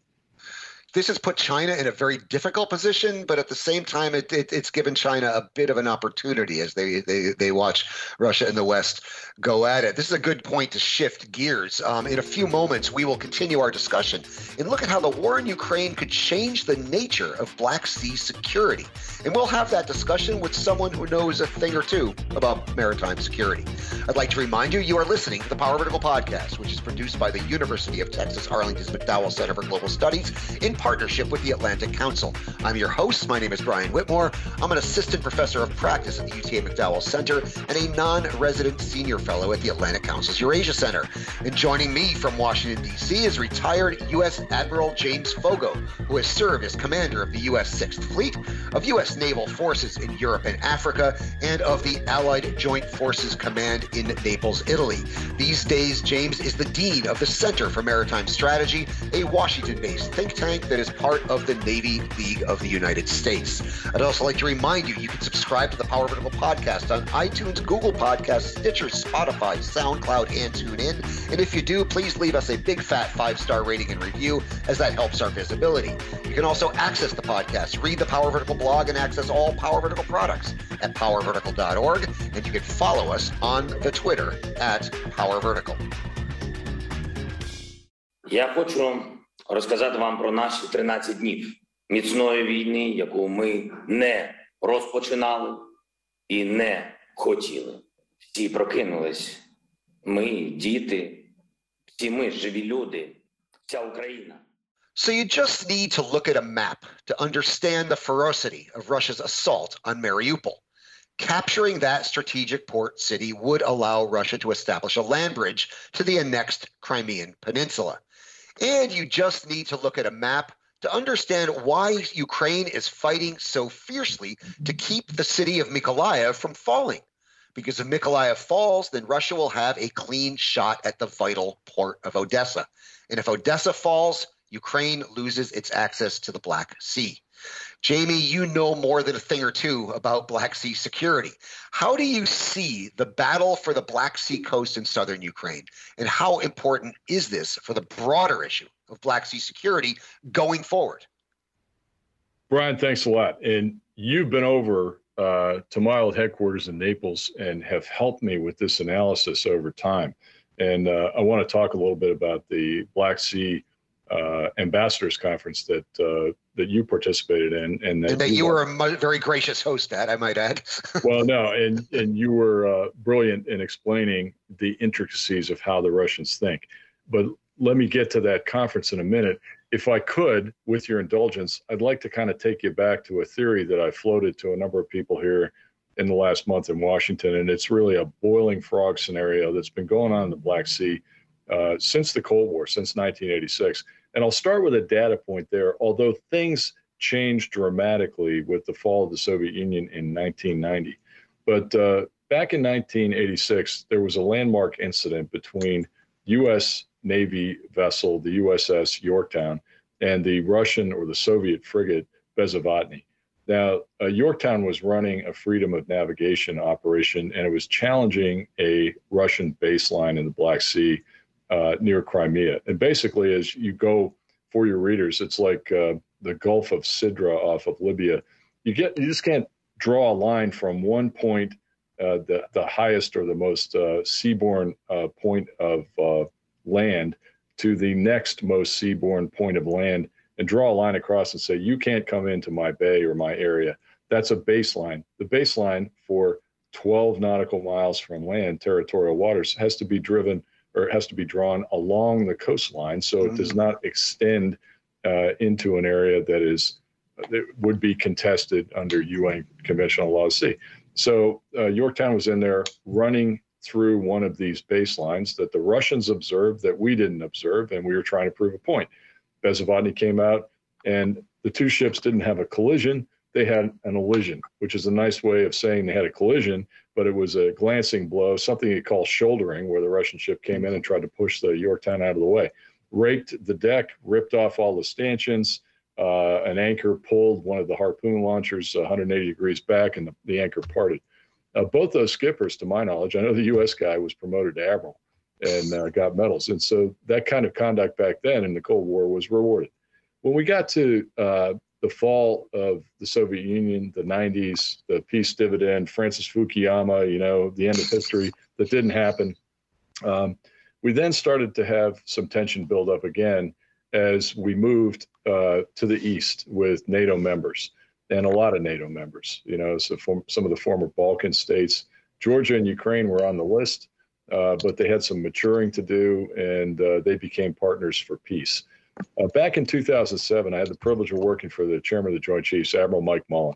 This has put China in a very difficult position, but at the same time, it, it, it's given China a bit of an opportunity as they, they they watch Russia and the West go at it. This is a good point to shift gears. Um, in a few moments, we will continue our discussion and look at how the war in Ukraine could change the nature of Black Sea security. And we'll have that discussion with someone who knows a thing or two about maritime security. I'd like to remind you, you are listening to the Power Vertical Podcast, which is produced by the University of Texas Arlington's McDowell Center for Global Studies in partnership with the Atlantic Council. I'm your host. My name is Brian Whitmore. I'm an assistant professor of practice at the UTA McDowell Center and a non resident senior fellow at the Atlantic Council's Eurasia Center. And joining me from Washington, D.C. is retired U.S. Admiral James Foggo, who has served as commander of the U.S. Sixth Fleet, of U.S. Naval Forces in Europe and Africa, and of the Allied Joint Forces Command in Naples, Italy. These days, James is the dean of the Center for Maritime Strategy, a Washington based think tank that that is part of the Navy League of the United States. I'd also like to remind you you can subscribe to the Power Vertical podcast on iTunes, Google Podcasts, Stitcher, Spotify, SoundCloud, and TuneIn. And if you do, please leave us a big fat five star rating and review, as that helps our visibility. You can also access the podcast, read the Power Vertical blog, and access all Power Vertical products at powervertical.org. And you can follow us on the Twitter at Power Vertical. Я хочу розказати вам про наші 13 днів міцної війни, яку ми не розпочинали і не хотіли. Всі прокинулись. Ми, діти, всі ми живі люди, вся Україна. So you just need to look at a map to understand the ferocity of Russia's assault on Mariupol. Capturing that strategic port city would allow Russia to establish a land bridge to the annexed Crimean Peninsula. And you just need to look at a map to understand why Ukraine is fighting so fiercely to keep the city of Mykolaiv from falling. Because if Mykolaiv falls, then Russia will have a clean shot at the vital port of Odessa. And if Odessa falls, Ukraine loses its access to the Black Sea. Jamie, you know more than a thing or two about Black Sea security. How do you see the battle for the Black Sea coast in southern Ukraine? And how important is this for the broader issue of Black Sea security going forward? Brian, thanks a lot. And you've been over uh, to my old headquarters in Naples and have helped me with this analysis over time. And uh, I want to talk a little bit about the Black Sea uh, ambassadors conference that uh, that you participated in, and that, and that you, you, were a very gracious host at, I might add. well, no, and and you were uh, brilliant in explaining the intricacies of how the Russians think. But let me get to that conference in a minute. If I could, with your indulgence, I'd like to kind of take you back to a theory that I floated to a number of people here in the last month in Washington, and it's really a boiling frog scenario that's been going on in the Black Sea uh, since the Cold War, since 1986. And I'll start with a data point there. Although things changed dramatically with the fall of the Soviet Union in 1990, but uh, back in 1986, there was a landmark incident between U.S. Navy vessel, the USS Yorktown, and the Russian or the Soviet frigate Bezzavetny. Now, uh, Yorktown was running a freedom of navigation operation, and it was challenging a Russian baseline in the Black Sea uh, near Crimea. And basically, as you go for your readers, it's like uh, the Gulf of Sidra off of Libya. You get you just can't draw a line from one point, uh, the the highest or the most uh, seaborne uh, point of uh, land, to the next most seaborne point of land, and draw a line across and say you can't come into my bay or my area. That's a baseline. The baseline for 12 nautical miles from land, territorial waters, has to be driven or it has to be drawn along the coastline so mm-hmm. it does mm. not extend uh, into an area that is that would be contested under UN Convention conventional law of Sea. So uh, Yorktown was in there running through one of these baselines that the Russians observed that we didn't observe, and we were trying to prove a point. Bezzavetny came out, and the two ships didn't have a collision; they had an elision, which is a nice way of saying they had a collision but it was a glancing blow, something he called shouldering, where the Russian ship came in and tried to push the Yorktown out of the way. Raked the deck, ripped off all the stanchions. Uh, an anchor pulled one of the harpoon launchers 180 degrees back, and the, the anchor parted. Uh, both those skippers, to my knowledge, I know the U.S. guy was promoted to admiral and uh, got medals, and so that kind of conduct back then in the Cold War was rewarded. When we got to uh, the fall of the Soviet Union, the 90s, the peace dividend, Francis Fukuyama, you know, the end of history that didn't happen. Um, we then started to have some tension build up again as we moved uh, to the east with NATO members and a lot of NATO members. You know, so some of the former Balkan states, Georgia and Ukraine were on the list, uh, but they had some maturing to do, and uh, they became partners for peace. Uh, back in 2007, I had the privilege of working for the chairman of the Joint Chiefs, Admiral Mike Mullen,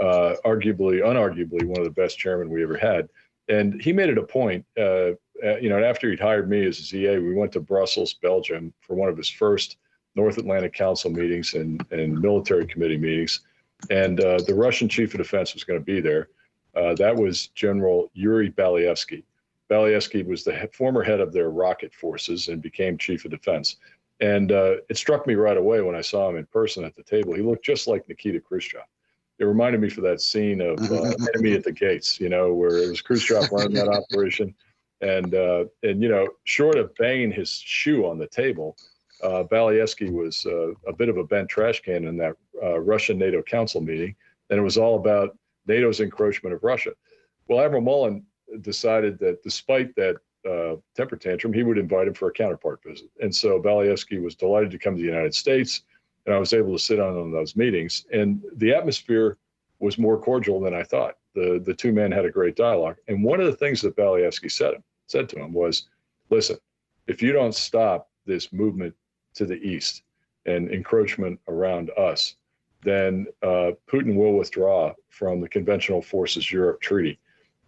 uh, arguably, unarguably, one of the best chairmen we ever had. And he made it a point, uh, uh you know, after he'd hired me as a ZA, we went to Brussels, Belgium, for one of his first North Atlantic Council meetings and, and military committee meetings. And uh, the Russian chief of defense was going to be there. Uh, that was General Yuri Baluyevsky. Baluyevsky was the former head of their rocket forces and became chief of defense. And uh, it struck me right away when I saw him in person at the table. He looked just like Nikita Khrushchev. It reminded me for that scene of uh, Enemy at the Gates, you know, where it was Khrushchev running that operation. And, uh, and, you know, short of banging his shoe on the table, uh, Baluyevsky was uh, a bit of a bent trash can in that uh, Russian NATO Council meeting. And it was all about NATO's encroachment of Russia. Well, Admiral Mullen decided that despite that uh, temper tantrum, he would invite him for a counterpart visit. And so Baluyevsky was delighted to come to the United States, and I was able to sit on, on those meetings. And the atmosphere was more cordial than I thought. The, the two men had a great dialogue. And one of the things that Baluyevsky said, said to him was, listen, if you don't stop this movement to the east, and encroachment around us, then uh, Putin will withdraw from the Conventional Forces Europe Treaty,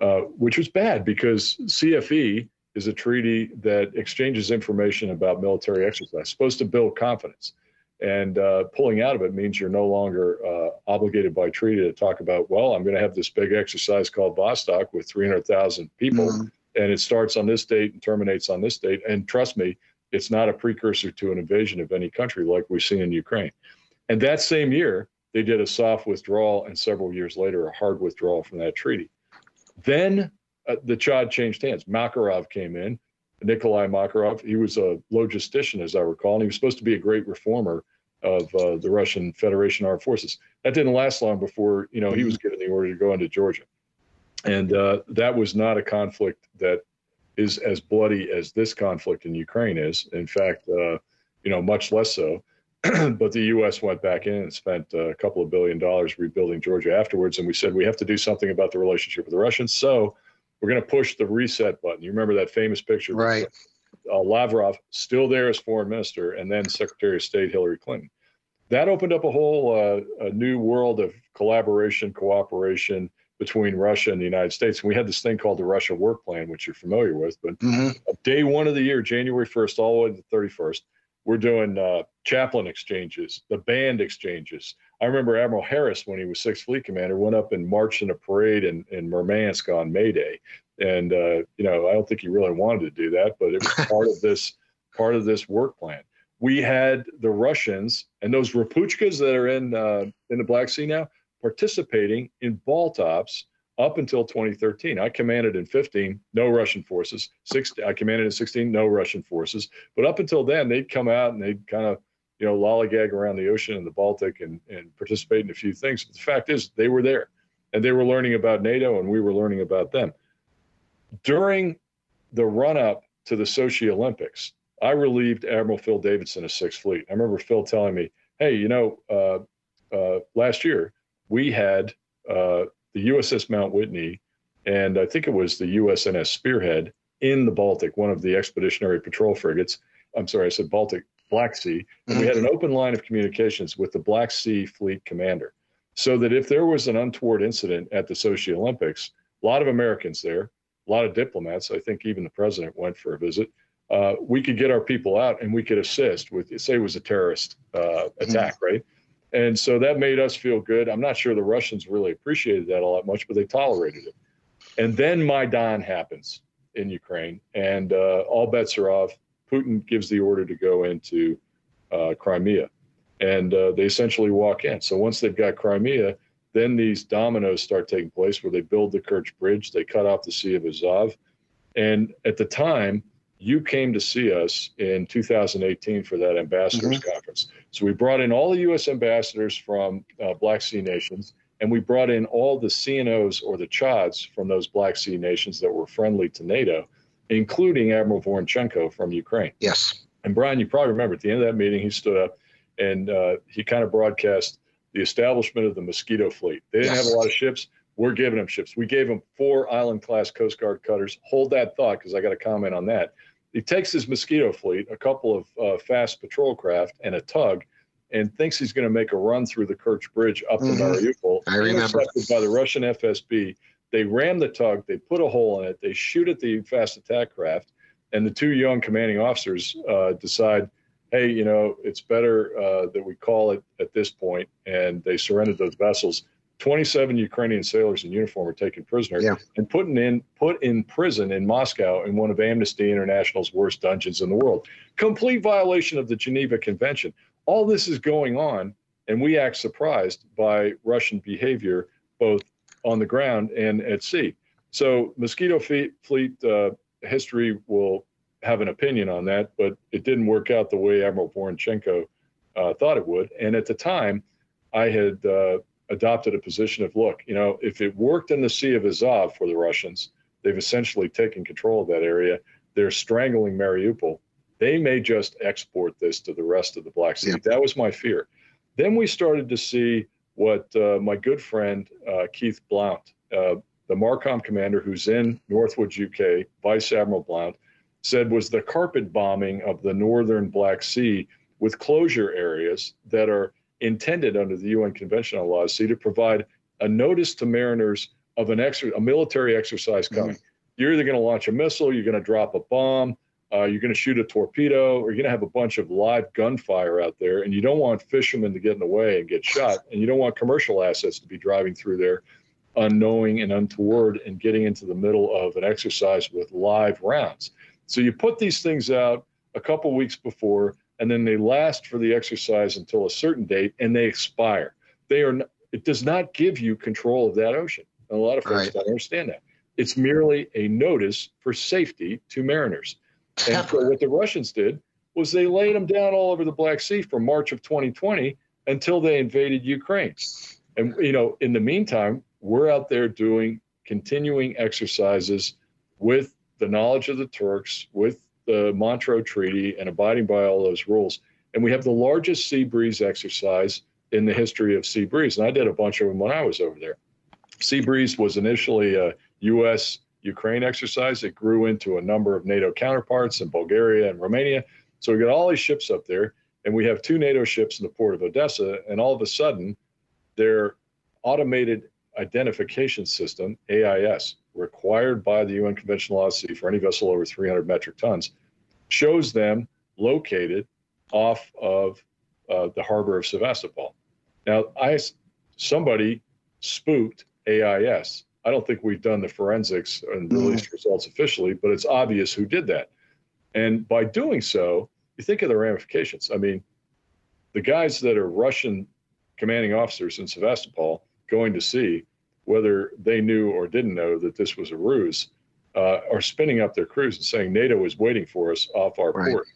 uh, which was bad because CFE is a treaty that exchanges information about military exercise, supposed to build confidence. And uh, pulling out of it means you're no longer uh, obligated by treaty to talk about, well, I'm going to have this big exercise called Vostok with 300,000 people, mm-hmm. and it starts on this date and terminates on this date. And trust me, it's not a precursor to an invasion of any country like we've seen in Ukraine. And that same year, they did a soft withdrawal, and several years later, a hard withdrawal from that treaty. Then uh, the CHOD changed hands. Makarov came in, Nikolai Makarov. He was a logistician, as I recall, and he was supposed to be a great reformer of uh, the Russian Federation Armed Forces. That didn't last long before you know he was given the order to go into Georgia, and uh, that was not a conflict that is as bloody as this conflict in Ukraine is. In fact, uh, you know, much less so. but the U.S. went back in and spent uh, a couple of billion dollars rebuilding Georgia afterwards, and we said we have to do something about the relationship with the Russians. So we're going to push the reset button. You remember that famous picture, right? Uh, Lavrov still there as foreign minister, and then Secretary of State Hillary Clinton. That opened up a whole uh, a new world of collaboration, cooperation between Russia and the United States. And we had this thing called the Russia Work Plan, which you're familiar with. But mm-hmm. day one of the year, January 1st, all the way to the 31st, we're doing uh, chaplain exchanges, the band exchanges. I remember Admiral Harris, when he was Sixth Fleet Commander, went up and marched in a parade in, in Murmansk on May Day. And uh, you know, I don't think he really wanted to do that, but it was part of this part of this work plan. We had the Russians and those Rapuchkas that are in uh, in the Black Sea now participating in Baltops up until 2013. I commanded in 15, no Russian forces. Six, I commanded in 16, no Russian forces. But up until then, they'd come out and they'd kind of, you know, lollygag around the ocean and the Baltic and, and participate in a few things. But the fact is, they were there and they were learning about NATO and we were learning about them. During the run up to the Sochi Olympics, I relieved Admiral Phil Davidson of Sixth Fleet. I remember Phil telling me, hey, you know, uh, uh, last year, we had uh, the USS Mount Whitney and I think it was the USNS Spearhead in the Baltic, one of the expeditionary patrol frigates. I'm sorry, I said Baltic, Black Sea. And we had an mm-hmm. open line of communications with the Black Sea Fleet commander so that if there was an untoward incident at the Sochi Olympics, a lot of Americans there, a lot of diplomats, I think even the president went for a visit. Uh, we could get our people out and we could assist with, say, it was a terrorist uh, attack, mm-hmm. right? And so that made us feel good. I'm not sure the Russians really appreciated that all that much, but they tolerated it. And then Maidan happens in Ukraine, and uh, all bets are off. Putin gives the order to go into uh, Crimea, and uh, they essentially walk in. So once they've got Crimea, then these dominoes start taking place where they build the Kerch Bridge, they cut off the Sea of Azov. And at the time, you came to see us in 2018 for that ambassadors mm-hmm. conference. So we brought in all the U.S. ambassadors from uh, Black Sea nations, and we brought in all the CNOs or the CHODs from those Black Sea nations that were friendly to NATO, including Admiral Voronchenko from Ukraine. Yes. And Brian, you probably remember at the end of that meeting, he stood up and uh, he kind of broadcast the establishment of the Mosquito Fleet. They didn't yes. have a lot of ships. We're giving them ships. We gave them four island class Coast Guard cutters. Hold that thought because I got a comment on that. He takes his Mosquito fleet, a couple of uh, fast patrol craft, and a tug, and thinks he's going to make a run through the Kerch Bridge up mm-hmm. to Mariupol. I remember. By the Russian FSB. They ram the tug, they put a hole in it, they shoot at the fast attack craft, and the two young commanding officers uh, decide, hey, you know, it's better uh, that we call it at this point, and they surrendered those vessels. 27 Ukrainian sailors in uniform were taken prisoner yeah. and put in put in prison in Moscow in one of Amnesty International's worst dungeons in the world. Complete violation of the Geneva Convention. All this is going on, and we act surprised by Russian behavior both on the ground and at sea. So Mosquito Fleet, fleet uh, history will have an opinion on that, but it didn't work out the way Admiral Voronchenko uh, thought it would. And at the time, I had uh, adopted a position of look, you know, if it worked in the Sea of Azov for the Russians, they've essentially taken control of that area. They're strangling Mariupol. They may just export this to the rest of the Black Sea. Yeah. That was my fear. Then we started to see what uh, my good friend uh, Keith Blount, uh, the Marcom commander who's in Northwoods, UK, Vice Admiral Blount, said was the carpet bombing of the northern Black Sea with closure areas that are intended under the UN Convention on Law at Sea to provide a notice to mariners of an extra, a military exercise coming. Mm-hmm. You're either going to launch a missile, you're going to drop a bomb, uh, you're going to shoot a torpedo, or you're going to have a bunch of live gunfire out there, and you don't want fishermen to get in the way and get shot, and you don't want commercial assets to be driving through there unknowing and untoward and getting into the middle of an exercise with live rounds. So you put these things out a couple weeks before, and then they last for the exercise until a certain date, and they expire. They are. It does not give you control of that ocean. And a lot of folks right. don't understand that. It's merely a notice for safety to mariners. And so what the Russians did was they laid them down all over the Black Sea from March of 2020 until they invaded Ukraine. And you know, in the meantime, we're out there doing continuing exercises with the knowledge of the Turks, with the Montreux Treaty, and abiding by all those rules. And we have the largest sea breeze exercise in the history of sea breeze. And I did a bunch of them when I was over there. Sea breeze was initially a U.S. Ukraine exercise. It grew into a number of NATO counterparts in Bulgaria and Romania. So we got all these ships up there, and we have two NATO ships in the port of Odessa. And all of a sudden, their automated identification system, AIS, required by the UN Convention Law Sea for any vessel over 300 metric tons, shows them located off of uh, the harbor of Sevastopol. Now, I, somebody spooked AIS. I don't think we've done the forensics and released results officially, but it's obvious who did that. And by doing so, you think of the ramifications. I mean, the guys that are Russian commanding officers in Sevastopol going to see whether they knew or didn't know that this was a ruse, uh, are spinning up their crews and saying NATO is waiting for us off our right. port.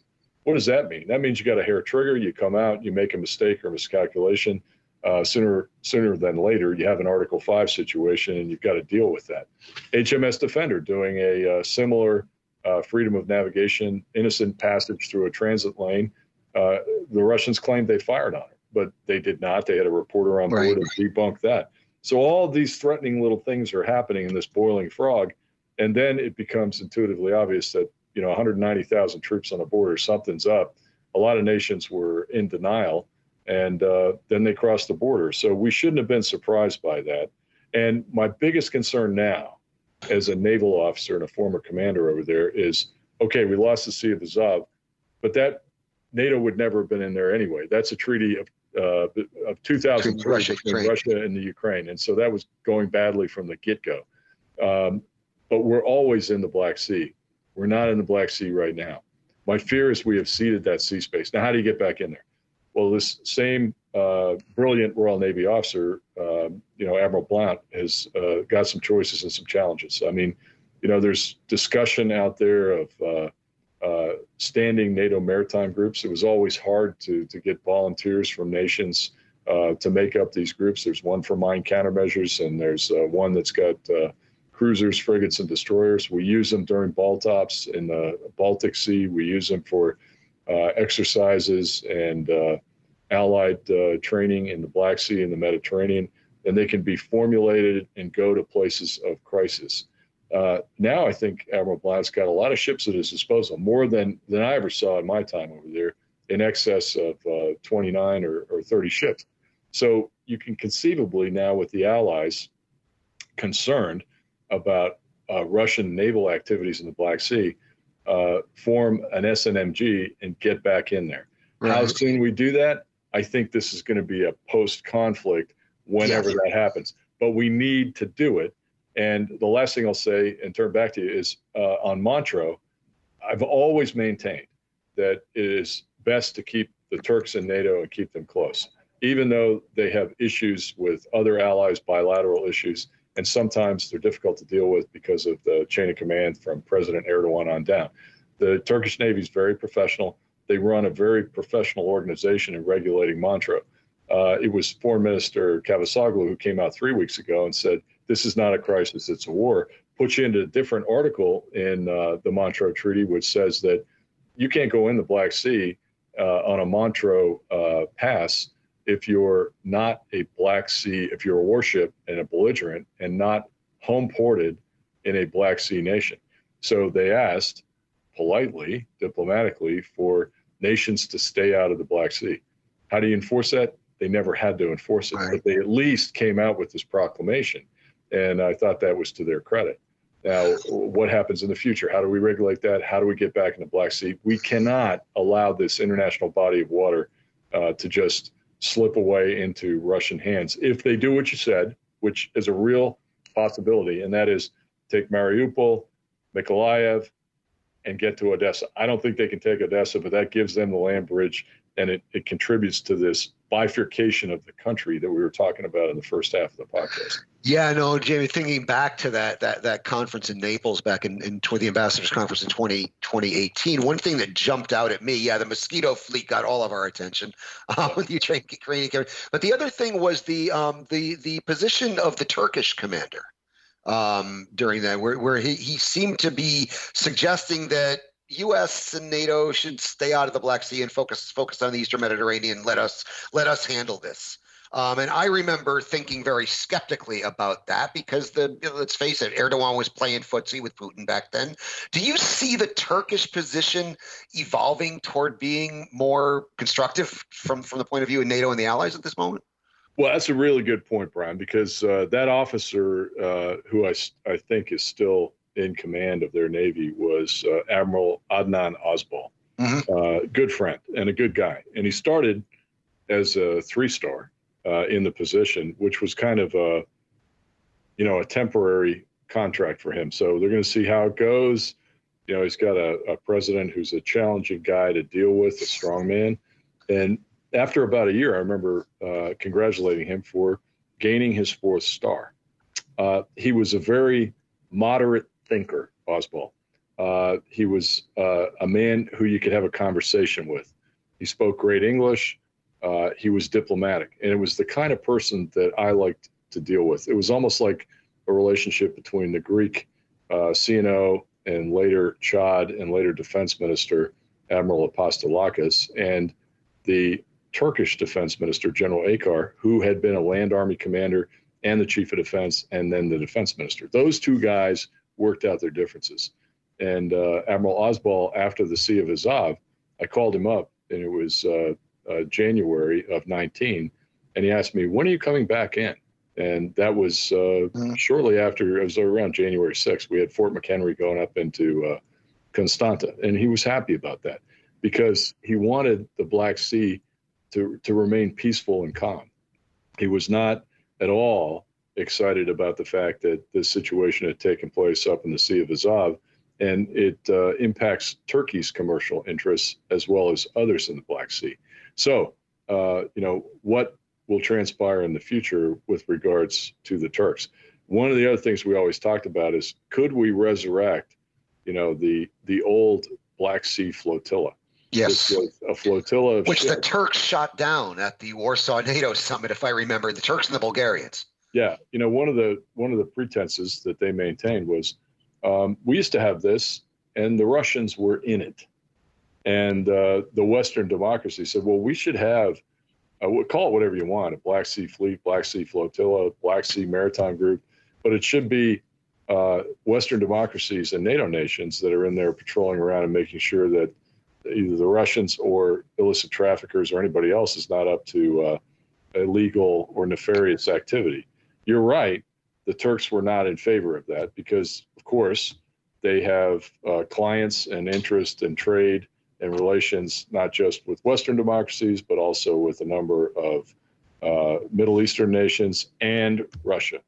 What does that mean? That means you got a hair trigger, you come out, you make a mistake or miscalculation. Uh, sooner sooner than later, you have an Article Five situation, and you've got to deal with that. HMS Defender doing a uh, similar uh, freedom of navigation, innocent passage through a transit lane. Uh, the Russians claimed they fired on it but they did not. They had a reporter on board right. and debunked that. So all these threatening little things are happening in this boiling frog, and then it becomes intuitively obvious that you know 190,000 troops on the border, something's up. A lot of nations were in denial, and uh, then they crossed the border. So we shouldn't have been surprised by that. And my biggest concern now, as a naval officer and a former commander over there, is okay, we lost the Sea of Azov, but that NATO would never have been in there anyway. That's a treaty of uh, of 2000 Russia, between Russia and the Ukraine, and so that was going badly from the get-go. Um, but we're always in the Black Sea. We're not in the Black Sea right now. My fear is we have ceded that sea space. Now, how do you get back in there? Well, this same uh, brilliant Royal Navy officer, uh, you know, Admiral Blount, has uh, got some choices and some challenges. I mean, you know, there's discussion out there of uh, uh, standing NATO maritime groups. It was always hard to, to get volunteers from nations uh, to make up these groups. There's one for mine countermeasures, and there's uh, one that's got cruisers, frigates, and destroyers. We use them during Baltops in the Baltic Sea. We use them for exercises and allied training in the Black Sea and the Mediterranean. And they can be formulated and go to places of crisis. Uh, now I think Admiral Blount's got a lot of ships at his disposal, more than than I ever saw in my time over there, in excess of uh, 29 or, or 30 ships. So you can conceivably now, with the Allies concerned about uh, Russian naval activities in the Black Sea, uh, form an SNMG and get back in there. Right. How soon we do that? I think this is going to be a post-conflict whenever yeah. that happens. But we need to do it and the last thing I'll say and turn back to you is uh, on Montreux, I've always maintained that it is best to keep the Turks in NATO and keep them close, even though they have issues with other allies, bilateral issues, and sometimes they're difficult to deal with because of the chain of command from President Erdogan on down. The Turkish Navy is very professional. They run a very professional organization in regulating Montreux. Uh, it was Foreign Minister Cavusoglu who came out three weeks ago and said this is not a crisis, it's a war, Put you into a different article in uh, the Montreux Treaty, which says that you can't go in the Black Sea uh, on a Montreux uh, pass if you're not a Black Sea, if you're a warship and a belligerent and not home ported in a Black Sea nation. So they asked politely, diplomatically, for nations to stay out of the Black Sea. How do you enforce that? They never had to enforce it, Right. but they at least came out with this proclamation. And I thought that was to their credit. Now, what happens in the future? How do we regulate that? How do we get back in the Black Sea? We cannot allow this international body of water uh, to just slip away into Russian hands. If they do what you said, which is a real possibility, and that is take Mariupol, Mykolaiv, and get to Odessa. I don't think they can take Odessa, but that gives them the land bridge and it, it contributes to this bifurcation of the country that we were talking about in the first half of the podcast. Yeah, no, Jamie. Thinking back to that that that conference in Naples back in, in the ambassadors conference in 20, 2018, one thing that jumped out at me, yeah, the mosquito fleet got all of our attention uh, with the Ukrainian, but the other thing was the um, the the position of the Turkish commander um, during that, where where he he seemed to be suggesting that U.S. and NATO should stay out of the Black Sea and focus focus on the Eastern Mediterranean. Let us let us handle this. Um, and I remember thinking very skeptically about that because the let's face it, Erdogan was playing footsie with Putin back then. Do you see the Turkish position evolving toward being more constructive from from the point of view of NATO and the allies at this moment? Well, that's a really good point, Brian, because uh, that officer, uh, who I, I think is still in command of their navy, was uh, Admiral Adnan Ozbal. Mhm. good friend and a good guy. And he started as a three star uh, in the position, which was kind of a, you know, a temporary contract for him. So they're going to see how it goes. You know, he's got a, a president who's a challenging guy to deal with, a strong man. And after about a year, I remember uh, congratulating him for gaining his fourth star. Uh, he was a very moderate thinker, Ozbal. Uh, he was uh, a man who you could have a conversation with. He spoke great English. Uh, he was diplomatic, and it was the kind of person that I liked to deal with. It was almost like a relationship between the Greek uh, CNO and later CHOD and later defense minister Admiral Apostolakis and the Turkish defense minister General Akar, who had been a land army commander and the chief of defense, and then the defense minister. Those two guys worked out their differences. And uh, Admiral Ozbal, after the Sea of Azov, I called him up, and it was uh, uh, January of 19, and he asked me, "When are you coming back in?" And that was uh, Mhm. shortly after. It was around January 6th. We had Fort McHenry going up into uh, Constanta, and he was happy about that because he wanted the Black Sea to to remain peaceful and calm. He was not at all excited about the fact that this situation had taken place up in the Sea of Azov, and it uh, impacts Turkey's commercial interests as well as others in the Black Sea. So, uh, you know, what will transpire in the future with regards to the Turks? One of the other things we always talked about is could we resurrect, you know, the the old Black Sea flotilla? Yes. A flotilla of Which the. Turks shot down at the Warsaw NATO summit, if I remember, the Turks and the Bulgarians. Yeah, you know, one of the one of the pretenses that they maintained was um, we used to have this, and the Russians were in it, and uh, the Western democracy said, well, we should have, uh, we'll call it whatever you want, a Black Sea Fleet, Black Sea Flotilla, Black Sea Maritime Group, but it should be uh, Western democracies and NATO nations that are in there patrolling around and making sure that either the Russians or illicit traffickers or anybody else is not up to uh, illegal or nefarious activity you're right. The Turks were not in favor of that because, of course, they have uh, clients and interest and trade and relations not just with Western democracies, but also with a number of uh, Middle Eastern nations and Russia,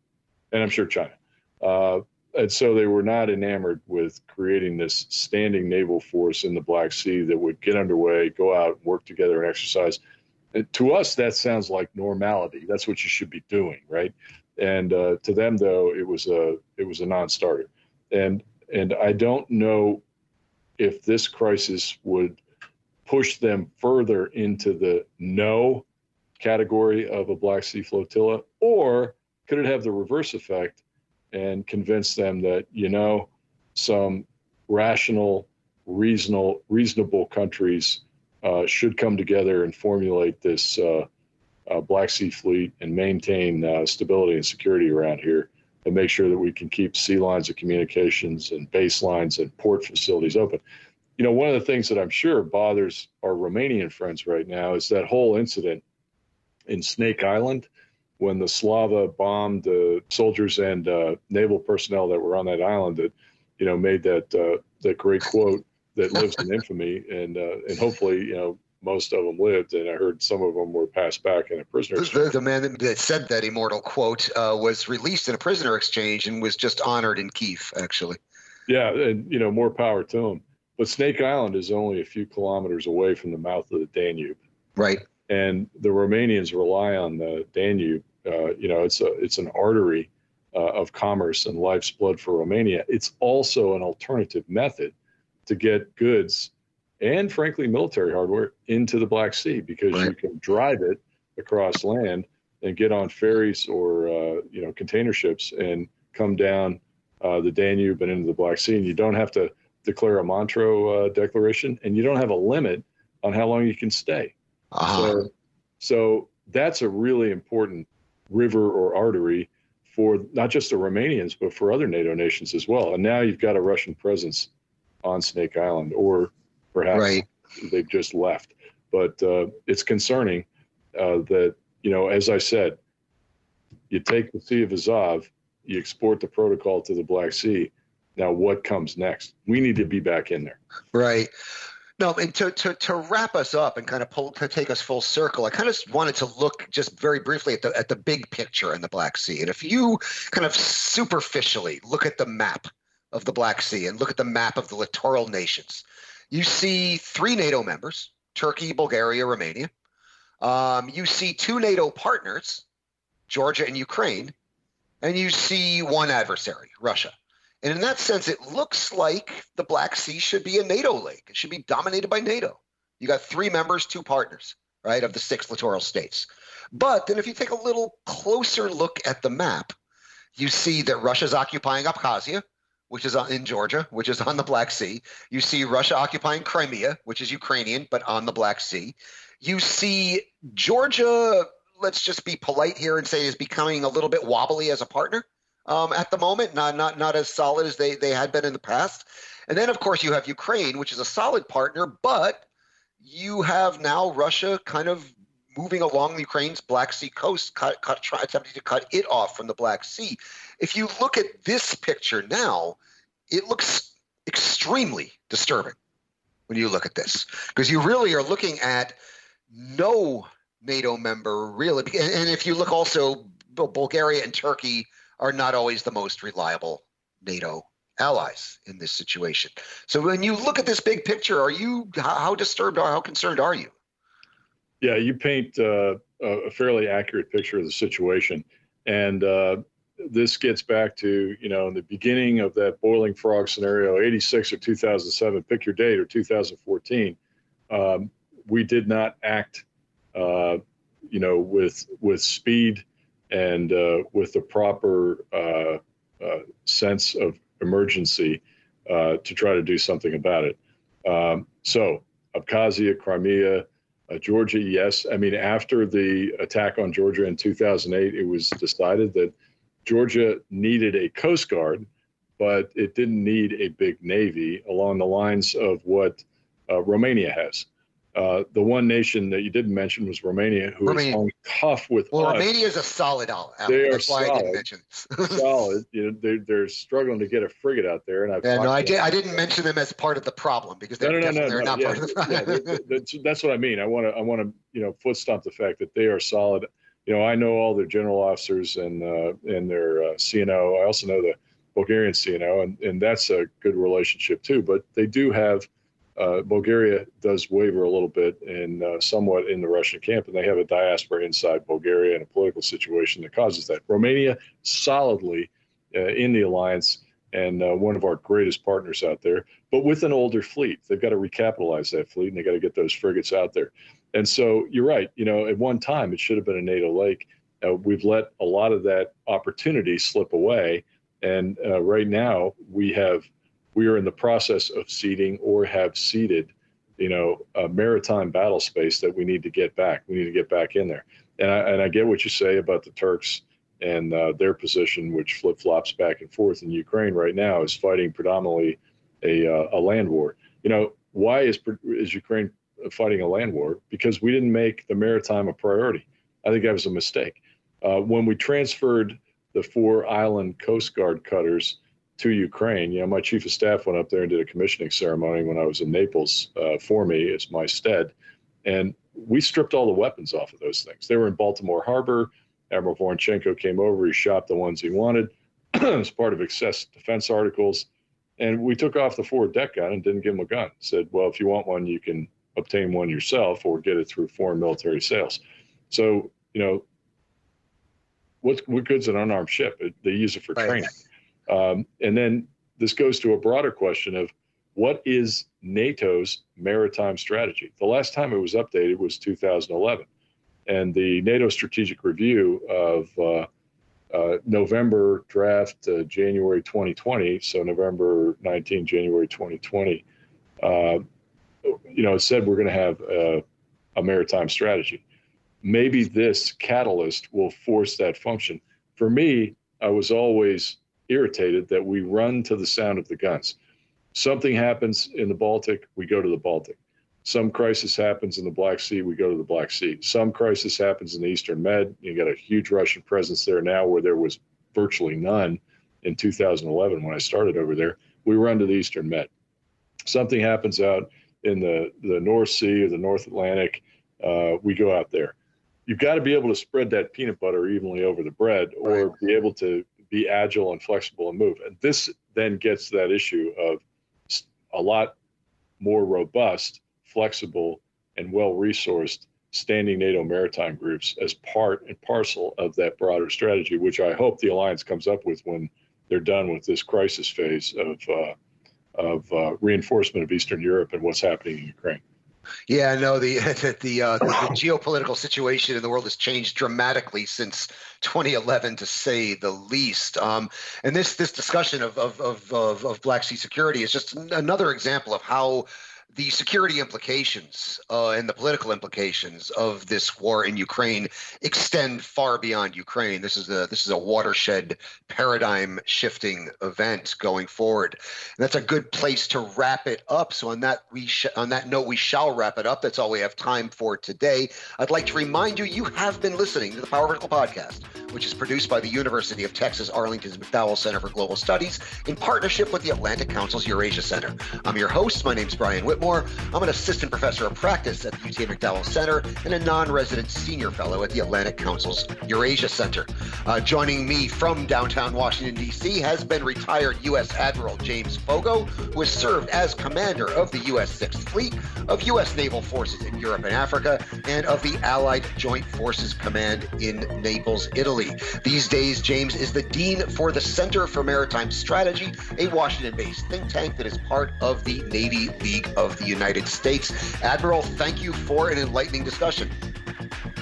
and I'm sure China. Uh, and so they were not enamored with creating this standing naval force in the Black Sea that would get underway, go out, work together, and exercise. To us, that sounds like normality. That's what you should be doing, right? And uh, to them though it was a it was a non-starter. And and i don't know if this crisis would push them further into the no category of a black sea flotilla or could it have the reverse effect and convince them that you know some rational reasonable reasonable countries uh, should come together and formulate this uh, uh, Black Sea Fleet and maintain uh, stability and security around here and make sure that we can keep sea lines of communications and baselines and port facilities open. you know, one of the things that I'm sure bothers our Romanian friends right now is that whole incident in Snake Island when the Slava bombed the soldiers and uh, naval personnel that were on that island that, you know, made that uh, that great quote that lives in infamy, and uh, and hopefully, you know, most of them lived, and I heard some of them were passed back in a prisoner. The, the man that said that immortal quote uh, was released in a prisoner exchange and was just honored in Kiev, actually. Yeah, and you know, more power to him. But Snake Island is only a few kilometers away from the mouth of the Danube. Right. And the Romanians rely on the Danube. Uh, you know, it's a it's an artery uh, of commerce and life's blood for Romania. It's also an alternative method to get goods and, frankly, military hardware into the Black Sea because right. you can drive it across land and get on ferries or uh, you know container ships and come down uh, the Danube and into the Black Sea, and you don't have to declare a Montreux uh, declaration, and you don't have a limit on how long you can stay. Uh-huh. So, so that's a really important river or artery for not just the Romanians, but for other NATO nations as well. And now you've got a Russian presence on Snake Island, or perhaps right. they've just left. But uh, it's concerning uh, that, you know, as I said, you take the Sea of Azov, you export the protocol to the Black Sea. Now, what comes next? We need to be back in there. Right. No, and to, to, to wrap us up and kind of pull to take us full circle, I kind of wanted to look just very briefly at the at the big picture in the Black Sea. And if you kind of superficially look at the map of the Black Sea and look at the map of the littoral nations, you see three NATO members: Turkey, Bulgaria, Romania. Um, you see two NATO partners, Georgia and Ukraine, and you see one adversary, Russia. And in that sense, it looks like the Black Sea should be a NATO lake. It should be dominated by NATO. You got three members, two partners, right, of the six littoral states. But then if you take a little closer look at the map, you see that Russia's occupying Abkhazia, which is in Georgia, which is on the Black Sea. You see Russia occupying Crimea, which is Ukrainian, but on the Black Sea. You see Georgia, let's just be polite here and say, is becoming a little bit wobbly as a partner um, at the moment, not not not as solid as they they had been in the past. And then of course you have Ukraine, which is a solid partner, but you have now Russia kind of moving along the Ukraine's Black Sea coast, cut, cut, try, attempting to cut it off from the Black Sea. If you look at this picture now, it looks extremely disturbing when you look at this because you really are looking at no NATO member really. And if you look also, Bulgaria and Turkey are not always the most reliable NATO allies in this situation. So when you look at this big picture, are you how disturbed or how concerned are you? Yeah, you paint uh, a fairly accurate picture of the situation, and uh, this gets back to you know in the beginning of that boiling frog scenario, 86 or 2007, pick your date, or 2014. Um, we did not act, uh, you know, with with speed and uh, with the proper uh, uh, sense of emergency to try to do something about it. Um, so, Abkhazia, Crimea, uh, Georgia, yes. I mean, after the attack on Georgia in 2008, it was decided that Georgia needed a Coast Guard, but it didn't need a big Navy along the lines of what uh, Romania has. Uh, the one nation that you didn't mention was Romania, who Romania. is tough with well, us. Romania is a solid ally. They That's are why solid, I didn't mention solid. You know, they're, they're struggling to get a frigate out there, and I've yeah, no, I did. I didn't mention them as part of the problem because they're, no, no, no, no, not yeah, part of the problem. yeah, that's, that's what I mean. I want to, I want to, you know, foot stomp the fact that they are solid. You know, I know all their general officers and uh, and their uh, CNO. I also know the Bulgarian CNO, and and that's a good relationship too. But they do have uh, Bulgaria does waver a little bit and uh, somewhat in the Russian camp, and they have a diaspora inside Bulgaria and a political situation that causes that. Romania solidly uh, in the alliance and uh, one of our greatest partners out there, but with an older fleet. They've got to recapitalize that fleet and they got to get those frigates out there. And so you're right. You know, at one time it should have been a NATO lake. Uh, we've let a lot of that opportunity slip away. And right now we have we are in the process of ceding or have ceded, you know, a maritime battle space that we need to get back. We need to get back in there. And I, and I get what you say about the Turks and uh, their position, which flip flops back and forth in Ukraine right now, is fighting predominantly a, uh, a land war. You know, why is is Ukraine fighting a land war? Because we didn't make the maritime a priority. I think that was a mistake. Uh, when we transferred the four island Coast Guard cutters to Ukraine, you know, my chief of staff went up there and did a commissioning ceremony when I was in Naples uh, for me as my stead, and we stripped all the weapons off of those things. They were in Baltimore Harbor. Admiral Voronchenko came over. He shot the ones he wanted as part of excess defense articles. And we took off the forward deck gun and didn't give him a gun. Said, well, if you want one, you can obtain one yourself or get it through foreign military sales. So, you know, what, what good's an unarmed ship? They use it for right. training. Um, and then this goes to a broader question of what is NATO's maritime strategy? The last time it was updated was 2011. And the NATO strategic review of uh, uh, November draft uh, January 2020, so November 19, January 2020, uh, you know, it said we're going to have a, a maritime strategy. Maybe this catalyst will force that function. For me, I was always irritated that we run to the sound of the guns. Something happens in the Baltic, we go to the Baltic. Some crisis happens in the Black Sea, we go to the Black Sea. Some crisis happens in the Eastern Med. You got a huge Russian presence there now where there was virtually none in 2011 when I started over there. We run to the Eastern Med. Something happens out in the, the North Sea or the North Atlantic, uh, we go out there. You've got to be able to spread that peanut butter evenly over the bread or right. be able to be agile and flexible and move. And this then gets that issue of a lot more robust flexible, and well resourced standing NATO maritime groups as part and parcel of that broader strategy, which I hope the alliance comes up with when they're done with this crisis phase of uh, of uh, reinforcement of Eastern Europe and what's happening in Ukraine. Yeah, no, the the, uh, the, the geopolitical situation in the world has changed dramatically since 2011, to say the least. Um, and this this discussion of of, of of of Black Sea security is just another example of how the security implications uh, and the political implications of this war in Ukraine extend far beyond Ukraine. This is a this is a watershed paradigm shifting event going forward. And that's a good place to wrap it up. So on that we sh- on that note we shall wrap it up. That's all we have time for today. I'd like to remind you you have been listening to the Power Vertical podcast, which is produced by the University of Texas Arlington's McDowell Center for Global Studies in partnership with the Atlantic Council's Eurasia Center. I'm your host. My name is Brian Whitmore. I'm an assistant professor of practice at the UTA McDowell Center and a non resident senior fellow at the Atlantic Council's Eurasia Center. Uh, joining me from downtown Washington, D.C., has been retired U.S. Admiral James Foggo, who has served as commander of the U.S. Sixth Fleet, of U.S. Naval Forces in Europe and Africa, and of the Allied Joint Forces Command in Naples, Italy. These days, James is the Dean for the Center for Maritime Strategy, a Washington based think tank that is part of the Navy League of the United States. Admiral, thank you for an enlightening discussion.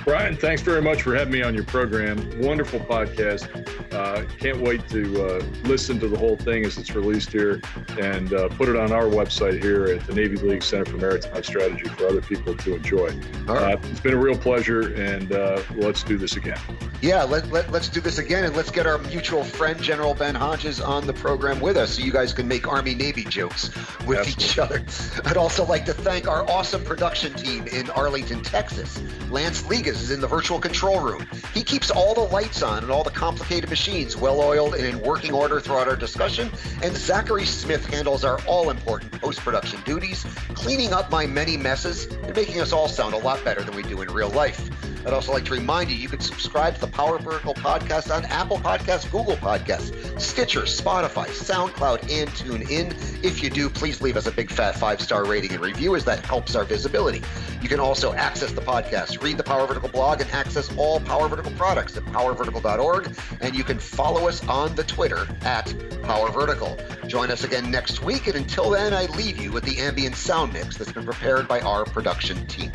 Brian, thanks very much for having me on your program. Wonderful podcast. Uh, can't wait to uh, listen to the whole thing as it's released here and uh, put it on our website here at the Navy League Center for Maritime Strategy for other people to enjoy. Uh, it's been a real pleasure, and uh, let's do this again. Yeah, let, let, let's do this again, and let's get our mutual friend, General Ben Hodges, on the program with us so you guys can make Army Navy jokes with Absolutely. each other. I'd also like to thank our awesome production team in Arlington, Texas. Lance Is in the virtual control room. He keeps all the lights on and all the complicated machines well oiled and in working order throughout our discussion. And Zachary Smith handles our all important post production duties, cleaning up my many messes and making us all sound a lot better than we do in real life. I'd also like to remind you you can subscribe to the Power Vertical podcast on Apple Podcasts, Google Podcasts, Stitcher, Spotify, SoundCloud, and TuneIn. If you do, please leave us a big fat five star rating and review as that helps our visibility. You can also access the podcast, read the Power Vertical blog, and access all Power Vertical products at powervertical.org. And you can follow us on the Twitter at Power Vertical. Join us again next week. And until then, I leave you with the ambient sound mix that's been prepared by our production team.